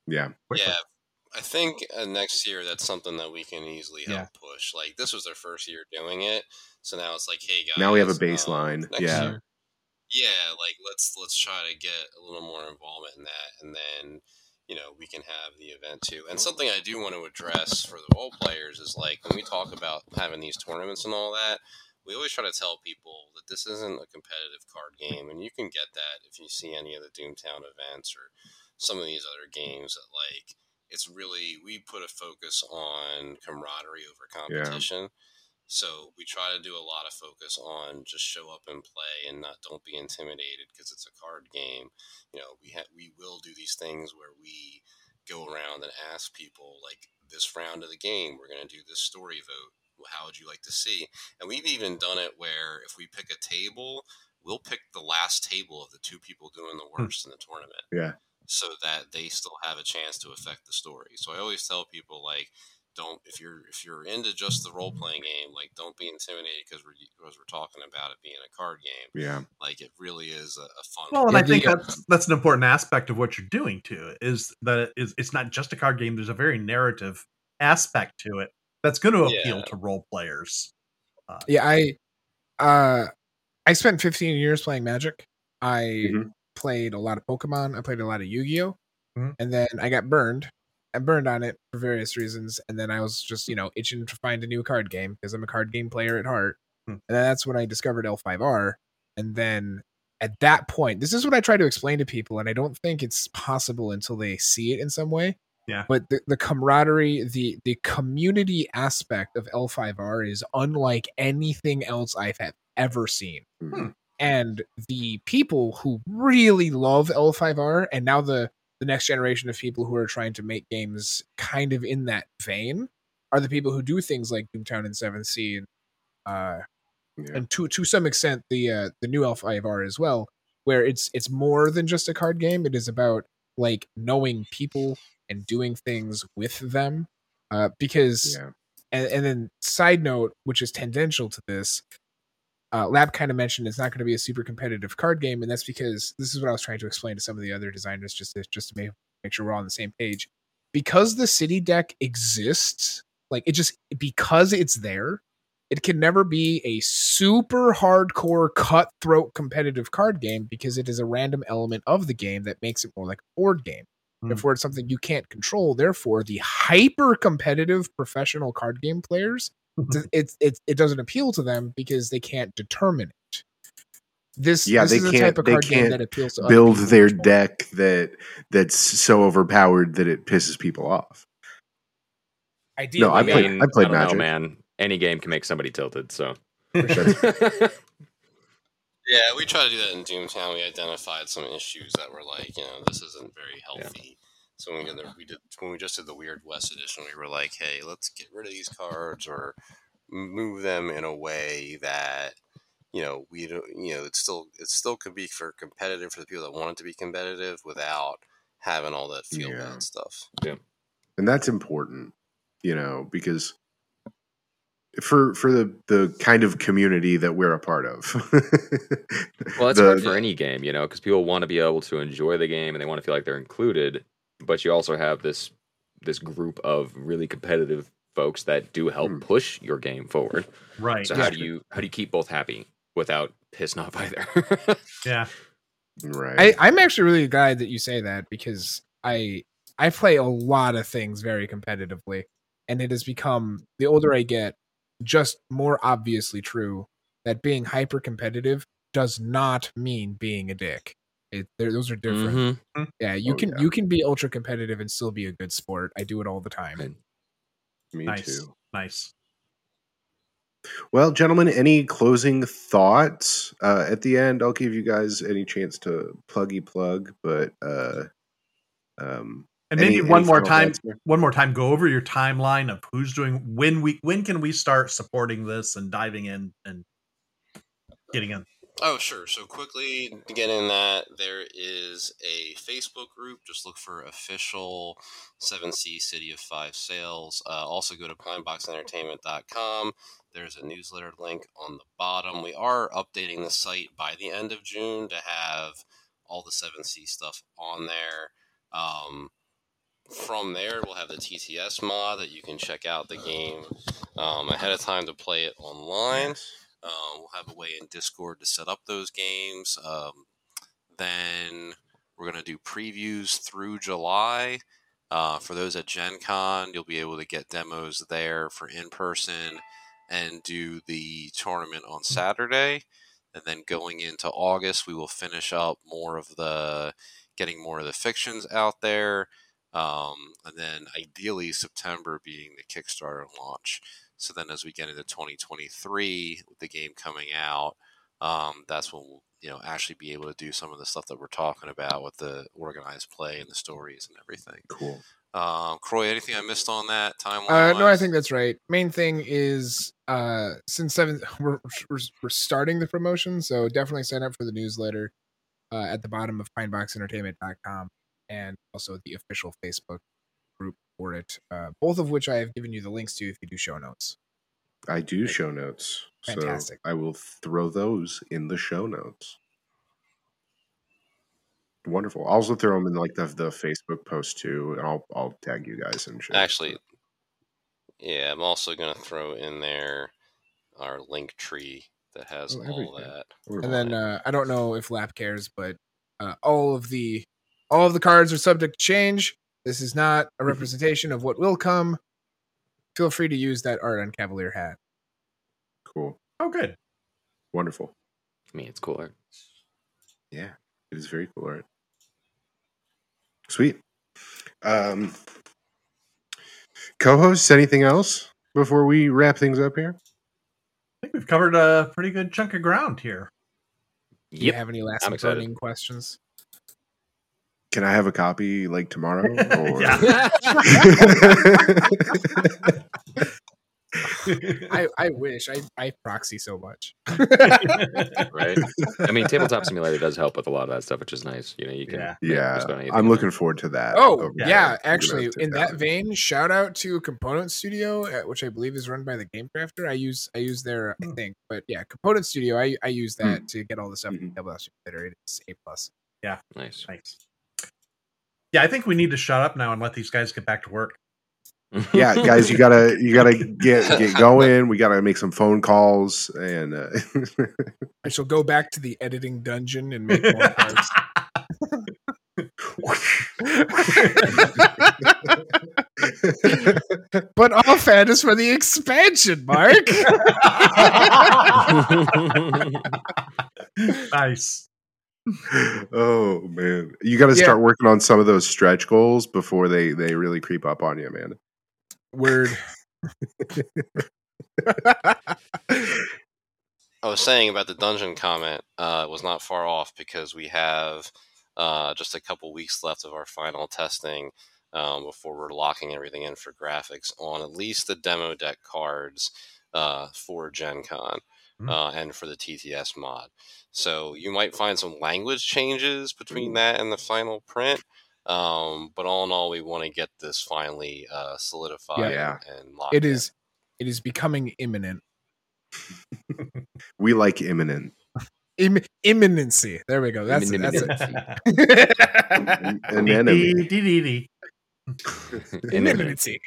[SPEAKER 1] yeah,
[SPEAKER 2] quickly.
[SPEAKER 4] Yeah, I think uh, next year that's something that we can easily help
[SPEAKER 2] Yeah.
[SPEAKER 4] push. Like this was their first year doing it, so now it's like, hey guys,
[SPEAKER 1] now we have a
[SPEAKER 4] um,
[SPEAKER 1] baseline.
[SPEAKER 4] next
[SPEAKER 1] yeah,
[SPEAKER 4] year- yeah, like let's let's try to get a little more involvement in that, and then you know we can have the event too. And something I do want to address for the role players is like when we talk about having these tournaments and all that. We always try to tell people that this isn't a competitive card game, and you can get that if you see any of the Doomtown events or some of these other games that like it's really we put a focus on camaraderie over competition. So we try to do a lot of focus on just show up and play and not don't be intimidated because it's a card game. You know, we ha- we will do these things where we go around and ask people like this round of the game we're going to do this story vote. How would you like to see? And we've even done it where if we pick a table, we'll pick the last table of the two people doing the hmm. worst in the tournament
[SPEAKER 1] yeah,
[SPEAKER 4] so that they still have a chance to affect the story. So I always tell people like don't if you're if you're into just the role playing game, like don't be intimidated because we're because we're talking about it being a card game.
[SPEAKER 1] yeah,
[SPEAKER 4] Like it really is a, a fun.
[SPEAKER 2] Well, and
[SPEAKER 5] Yeah,
[SPEAKER 2] I think that's that's an important aspect of what you're doing too is that it is it's not just a card game. There's a very narrative aspect to it that's going to appeal
[SPEAKER 4] Yeah.
[SPEAKER 2] to role players.
[SPEAKER 5] Yeah, I uh I spent 15 years playing Magic. I
[SPEAKER 1] Mhm.
[SPEAKER 5] Played a lot of Pokemon. I played a lot of Yu-Gi-Oh.
[SPEAKER 2] Mhm.
[SPEAKER 5] And then I got burned. I burned on it for various reasons, and then I was just, you know, itching to find a new card game because I'm a card game player at heart.
[SPEAKER 2] Hmm.
[SPEAKER 5] And then that's when I discovered L5R. And then at that point, this is what I try to explain to people, and I don't think it's possible until they see it in some way.
[SPEAKER 2] Yeah.
[SPEAKER 5] But the, the camaraderie, the the community aspect of L5R is unlike anything else I've ever seen.
[SPEAKER 1] Mhm.
[SPEAKER 5] And the people who really love L5R, and now the the next generation of people who are trying to make games kind of in that vein, are the people who do things like Doomtown and Seven Sea and uh,
[SPEAKER 1] yeah.
[SPEAKER 5] and to to some extent the uh, the new L5R as well, where it's it's more than just a card game. It is about like knowing people and doing things with them. Uh, because
[SPEAKER 1] yeah.
[SPEAKER 5] and, and then side note, which is tangential to this, uh, Lapp kind of mentioned it's not going to be a super competitive card game, and that's because this is what I was trying to explain to some of the other designers, just to, just to make make sure we're all on the same page. Because the city deck exists, like it just because it's there, it can never be a super hardcore cutthroat competitive card game because it is a random element of the game that makes it more like a board game.
[SPEAKER 2] Hmm.
[SPEAKER 5] Therefore, it's something you can't control. Therefore, the hyper competitive professional card game players, it, it it doesn't appeal to them because they can't determine it. This
[SPEAKER 1] Yeah,
[SPEAKER 5] this
[SPEAKER 1] they
[SPEAKER 5] is a
[SPEAKER 1] can't-
[SPEAKER 5] type of
[SPEAKER 1] they
[SPEAKER 5] card game
[SPEAKER 1] can't
[SPEAKER 5] that appeals to
[SPEAKER 1] build
[SPEAKER 5] people
[SPEAKER 1] their
[SPEAKER 5] much more.
[SPEAKER 1] deck that that's so overpowered that it pisses people off.
[SPEAKER 5] Ideally,
[SPEAKER 1] No, I
[SPEAKER 3] I
[SPEAKER 1] played-
[SPEAKER 3] mean,
[SPEAKER 1] I played
[SPEAKER 3] don't know,
[SPEAKER 1] Magic.
[SPEAKER 3] man. Any game can make somebody tilted. So. [laughs]
[SPEAKER 4] Yeah, we try to do that in Doomtown. We identified some issues that were like, you know, this isn't very healthy. So when we did, the, we did when we just did the Weird West edition, we were like, hey, let's get rid of these cards or move them in a way that you know we don't, you know, it's still it still could be for competitive for the people that want it to be competitive without having all that feel
[SPEAKER 1] Yeah.
[SPEAKER 4] bad stuff.
[SPEAKER 1] Yeah, and that's important you know because for for the the kind of community that we're a part of
[SPEAKER 3] Well, [laughs] that's
[SPEAKER 1] The-
[SPEAKER 3] hard for any game, you know, because people want to be able to enjoy the game and they want to feel like they're included. But you also have this this group of really competitive folks that do help
[SPEAKER 1] Hmm.
[SPEAKER 3] push your game forward.
[SPEAKER 2] Right.
[SPEAKER 3] So
[SPEAKER 5] Yeah.
[SPEAKER 3] how do you how do you keep both happy without pissing off either? [laughs]
[SPEAKER 2] Yeah.
[SPEAKER 1] right
[SPEAKER 5] I, I'm actually really glad that you say that because I I play a lot of things very competitively, and it has become the older I get, just more obviously true that being hyper competitive does not mean being a dick. It, those are different.
[SPEAKER 3] Mhm.
[SPEAKER 5] Yeah, you
[SPEAKER 1] Oh,
[SPEAKER 5] can
[SPEAKER 1] yeah.
[SPEAKER 5] you can be ultra competitive and still be a good sport. I do it all the time.
[SPEAKER 3] Right.
[SPEAKER 1] me
[SPEAKER 2] nice.
[SPEAKER 1] too
[SPEAKER 2] Nice.
[SPEAKER 1] Well, gentlemen, any closing thoughts uh, at the end? I'll give you guys any chance to pluggy plug, but uh, um,
[SPEAKER 2] And maybe
[SPEAKER 1] any-
[SPEAKER 2] one
[SPEAKER 1] any
[SPEAKER 2] more time,
[SPEAKER 1] thoughts
[SPEAKER 2] one more time, go over your timeline of who's doing when we when can we start supporting this and diving in and getting in.
[SPEAKER 4] Oh, sure. So quickly to get in that, there is a Facebook group. Just look for official 7th Sea City of Five Sails. Uh, also go to pineboxentertainment.com. There's a newsletter link on the bottom. We are updating the site by the end of June to have all the 7th Sea stuff on there. Um, from there, we'll have the TTS mod that you can check out the game um, ahead of time to play it online. Um, we'll have a way in Discord to set up those games. Um, then we're going to do previews through July. Uh, for those at Gen Con, you'll be able to get demos there for in person and do the tournament on Saturday. And then going into August, we will finish up more of the getting more of the fictions out there. Um, and then ideally, September being the Kickstarter launch. So then, as we get into 2023, with the game coming out, um, that's when we'll you know actually be able to do some of the stuff that we're talking about with the organized play and the stories and everything.
[SPEAKER 1] Cool.
[SPEAKER 4] Um, Croy, anything I missed on that timeline?
[SPEAKER 5] Uh, no, I think that's right. Main thing is uh, since seven, [laughs] we're, we're we're starting the promotion, so definitely sign up for the newsletter uh, at the bottom of pineboxentertainment.com and also the official Facebook for it. Uh, both of which I have given you the links to if you do show notes.
[SPEAKER 1] I do show notes.
[SPEAKER 5] Fantastic.
[SPEAKER 1] So I will throw those in the show notes. Wonderful. I'll also throw them in like the, the Facebook post too, and I'll I'll tag you guys and shit.
[SPEAKER 4] Actually, yeah, I'm also going to throw in there our link tree that has
[SPEAKER 1] Oh,
[SPEAKER 4] all
[SPEAKER 1] everything.
[SPEAKER 4] that.
[SPEAKER 5] And then uh, I don't know if Lapp cares, but uh, all of the all of the cards are subject to change. This is not a representation of what will come. Feel free to use that art on Cavalier hat.
[SPEAKER 1] cool,
[SPEAKER 2] Oh, good.
[SPEAKER 1] wonderful.
[SPEAKER 3] I mean, it's cool art.
[SPEAKER 1] Yeah, it is very cool art. Sweet. Um, co-hosts, anything else before we wrap things up here?
[SPEAKER 2] I think we've covered a pretty good chunk of ground here.
[SPEAKER 5] Do you have any last
[SPEAKER 3] I'm
[SPEAKER 5] burning questions?
[SPEAKER 1] Can I have a copy like tomorrow? [laughs] Or...
[SPEAKER 2] Yeah.
[SPEAKER 5] I, I wish. I, I proxy so much.
[SPEAKER 3] right? I mean, Tabletop Simulator does help with a lot of that stuff, which is nice. You know, you can make
[SPEAKER 1] yeah,
[SPEAKER 3] just
[SPEAKER 1] I'm looking
[SPEAKER 3] there.
[SPEAKER 1] forward to that.
[SPEAKER 5] Oh,
[SPEAKER 1] over
[SPEAKER 5] yeah. Actually,
[SPEAKER 1] We're
[SPEAKER 5] in that vein, shout out to Component Studio, uh, which I believe is run by the Game Crafter. I use I use their I
[SPEAKER 2] Hmm.
[SPEAKER 5] think, but yeah, Component Studio. I I use that to get all the stuff
[SPEAKER 1] Mhm.
[SPEAKER 5] in Double Simulator. It's A plus. Yeah.
[SPEAKER 3] Nice.
[SPEAKER 2] Thanks. Yeah, I think we need to shut up now and let these guys get back to work.
[SPEAKER 1] yeah, [laughs] guys, you gotta you gotta get get going. We gotta make some phone calls and uh, [laughs]
[SPEAKER 5] I shall go back to the editing dungeon and make more cards. [laughs] but all fan is for the expansion, Mark.
[SPEAKER 2] nice. [laughs]
[SPEAKER 1] oh man, you got to
[SPEAKER 5] Yeah.
[SPEAKER 1] start working on some of those stretch goals before they they really creep up on you, man.
[SPEAKER 5] Word. [laughs]
[SPEAKER 4] I was saying about the dungeon comment uh, was not far off because we have uh, just a couple weeks left of our final testing um, before we're locking everything in for graphics on at least the demo deck cards uh, for Gen Con
[SPEAKER 2] Hmm.
[SPEAKER 4] uh, and for the TTS mod. So you might find some language changes between that and the final print. Um, but all in all, we want to get this finally uh, solidified
[SPEAKER 1] Yeah.
[SPEAKER 4] and locked
[SPEAKER 5] It
[SPEAKER 4] in.
[SPEAKER 5] is it is becoming imminent. [laughs]
[SPEAKER 1] We like imminent. [laughs]
[SPEAKER 5] Im- imminency. There we go. That's it. That's it.
[SPEAKER 1] An enemy.
[SPEAKER 5] Imminency.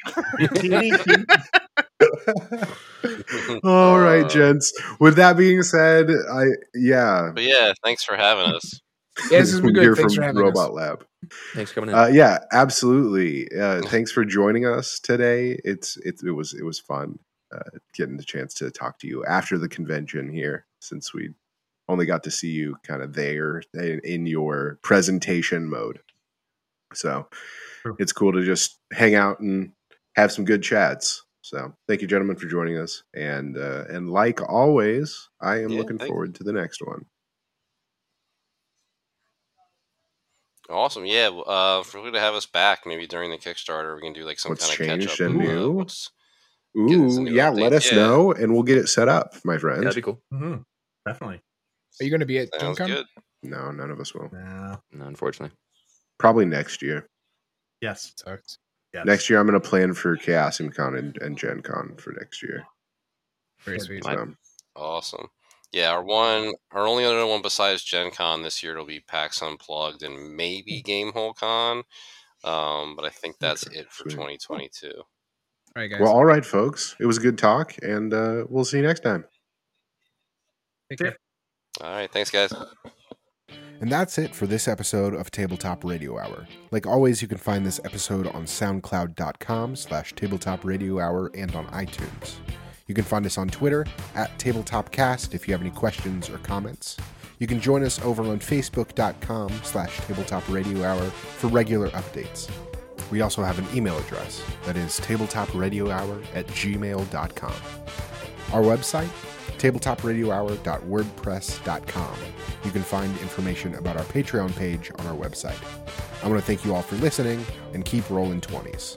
[SPEAKER 5] [laughs]
[SPEAKER 1] All right,
[SPEAKER 4] Uh,
[SPEAKER 1] gents. With that being said, I yeah.
[SPEAKER 4] But yeah, thanks for having us.
[SPEAKER 5] Yeah, this has been [laughs]
[SPEAKER 1] We're
[SPEAKER 5] good. Thanks
[SPEAKER 1] from
[SPEAKER 5] for having
[SPEAKER 1] Robot
[SPEAKER 5] us.
[SPEAKER 1] Lapp.
[SPEAKER 3] Thanks for coming in.
[SPEAKER 1] Uh, yeah, absolutely. Uh, [laughs] thanks for joining us today. It's it, it was it was fun uh, getting the chance to talk to you after the convention here, since we only got to see you kind of there in, in your presentation mode. So
[SPEAKER 2] True.
[SPEAKER 1] it's cool to just hang out and have some good chats.
[SPEAKER 6] So thank you, gentlemen, for joining us. And uh, and like always, I am
[SPEAKER 4] Yeah,
[SPEAKER 6] looking
[SPEAKER 4] thank you.
[SPEAKER 6] forward to the next one.
[SPEAKER 4] Awesome. Yeah. well, Uh, if you're going to have us back, maybe during the Kickstarter, we can do like some
[SPEAKER 6] What's
[SPEAKER 4] kind of catch up.
[SPEAKER 6] and
[SPEAKER 4] of, uh,
[SPEAKER 6] new?
[SPEAKER 4] what's- Get us a
[SPEAKER 6] Ooh,
[SPEAKER 4] new
[SPEAKER 6] yeah,
[SPEAKER 4] update.
[SPEAKER 6] let us
[SPEAKER 4] Yeah.
[SPEAKER 6] know, and we'll get it set up, my friend.
[SPEAKER 3] That'd be cool.
[SPEAKER 2] hmm Definitely.
[SPEAKER 5] Are you going to be at Gen Con?
[SPEAKER 4] good.
[SPEAKER 6] No, none of us will.
[SPEAKER 2] Yeah.
[SPEAKER 3] No, unfortunately.
[SPEAKER 6] Probably next year.
[SPEAKER 2] Yes.
[SPEAKER 5] Sucks.
[SPEAKER 2] Yes.
[SPEAKER 6] Next year, I'm going to plan for Chaosium Con and, and Gen Con for next year.
[SPEAKER 5] Very sweet.
[SPEAKER 3] Right.
[SPEAKER 6] So,
[SPEAKER 4] Awesome. Yeah, our one, our only other one besides Gen Con this year will be PAX Unplugged and maybe Gamehole Con. Um, but I think that's
[SPEAKER 6] Okay,
[SPEAKER 4] it for
[SPEAKER 6] sweet.
[SPEAKER 4] 2022.
[SPEAKER 5] All right, guys.
[SPEAKER 6] well, all right, folks. It was a good talk, and uh, we'll see you next time.
[SPEAKER 5] Take care.
[SPEAKER 4] All right. Thanks, guys.
[SPEAKER 1] And that's it for this episode of Tabletop Radio Hour. Like always, you can find this episode on soundcloud.com slash tabletop radio hour and on iTunes. You can find us on Twitter at tabletopcast if you have any questions or comments. You can join us over on facebook.com slash tabletop radio hour for regular updates. We also have an email address that is tabletopradiohour at gmail.com. Our website, tabletopradiohour.wordpress.com. You can find information about our Patreon page on our website. I want to thank you all for listening and keep rolling 20s.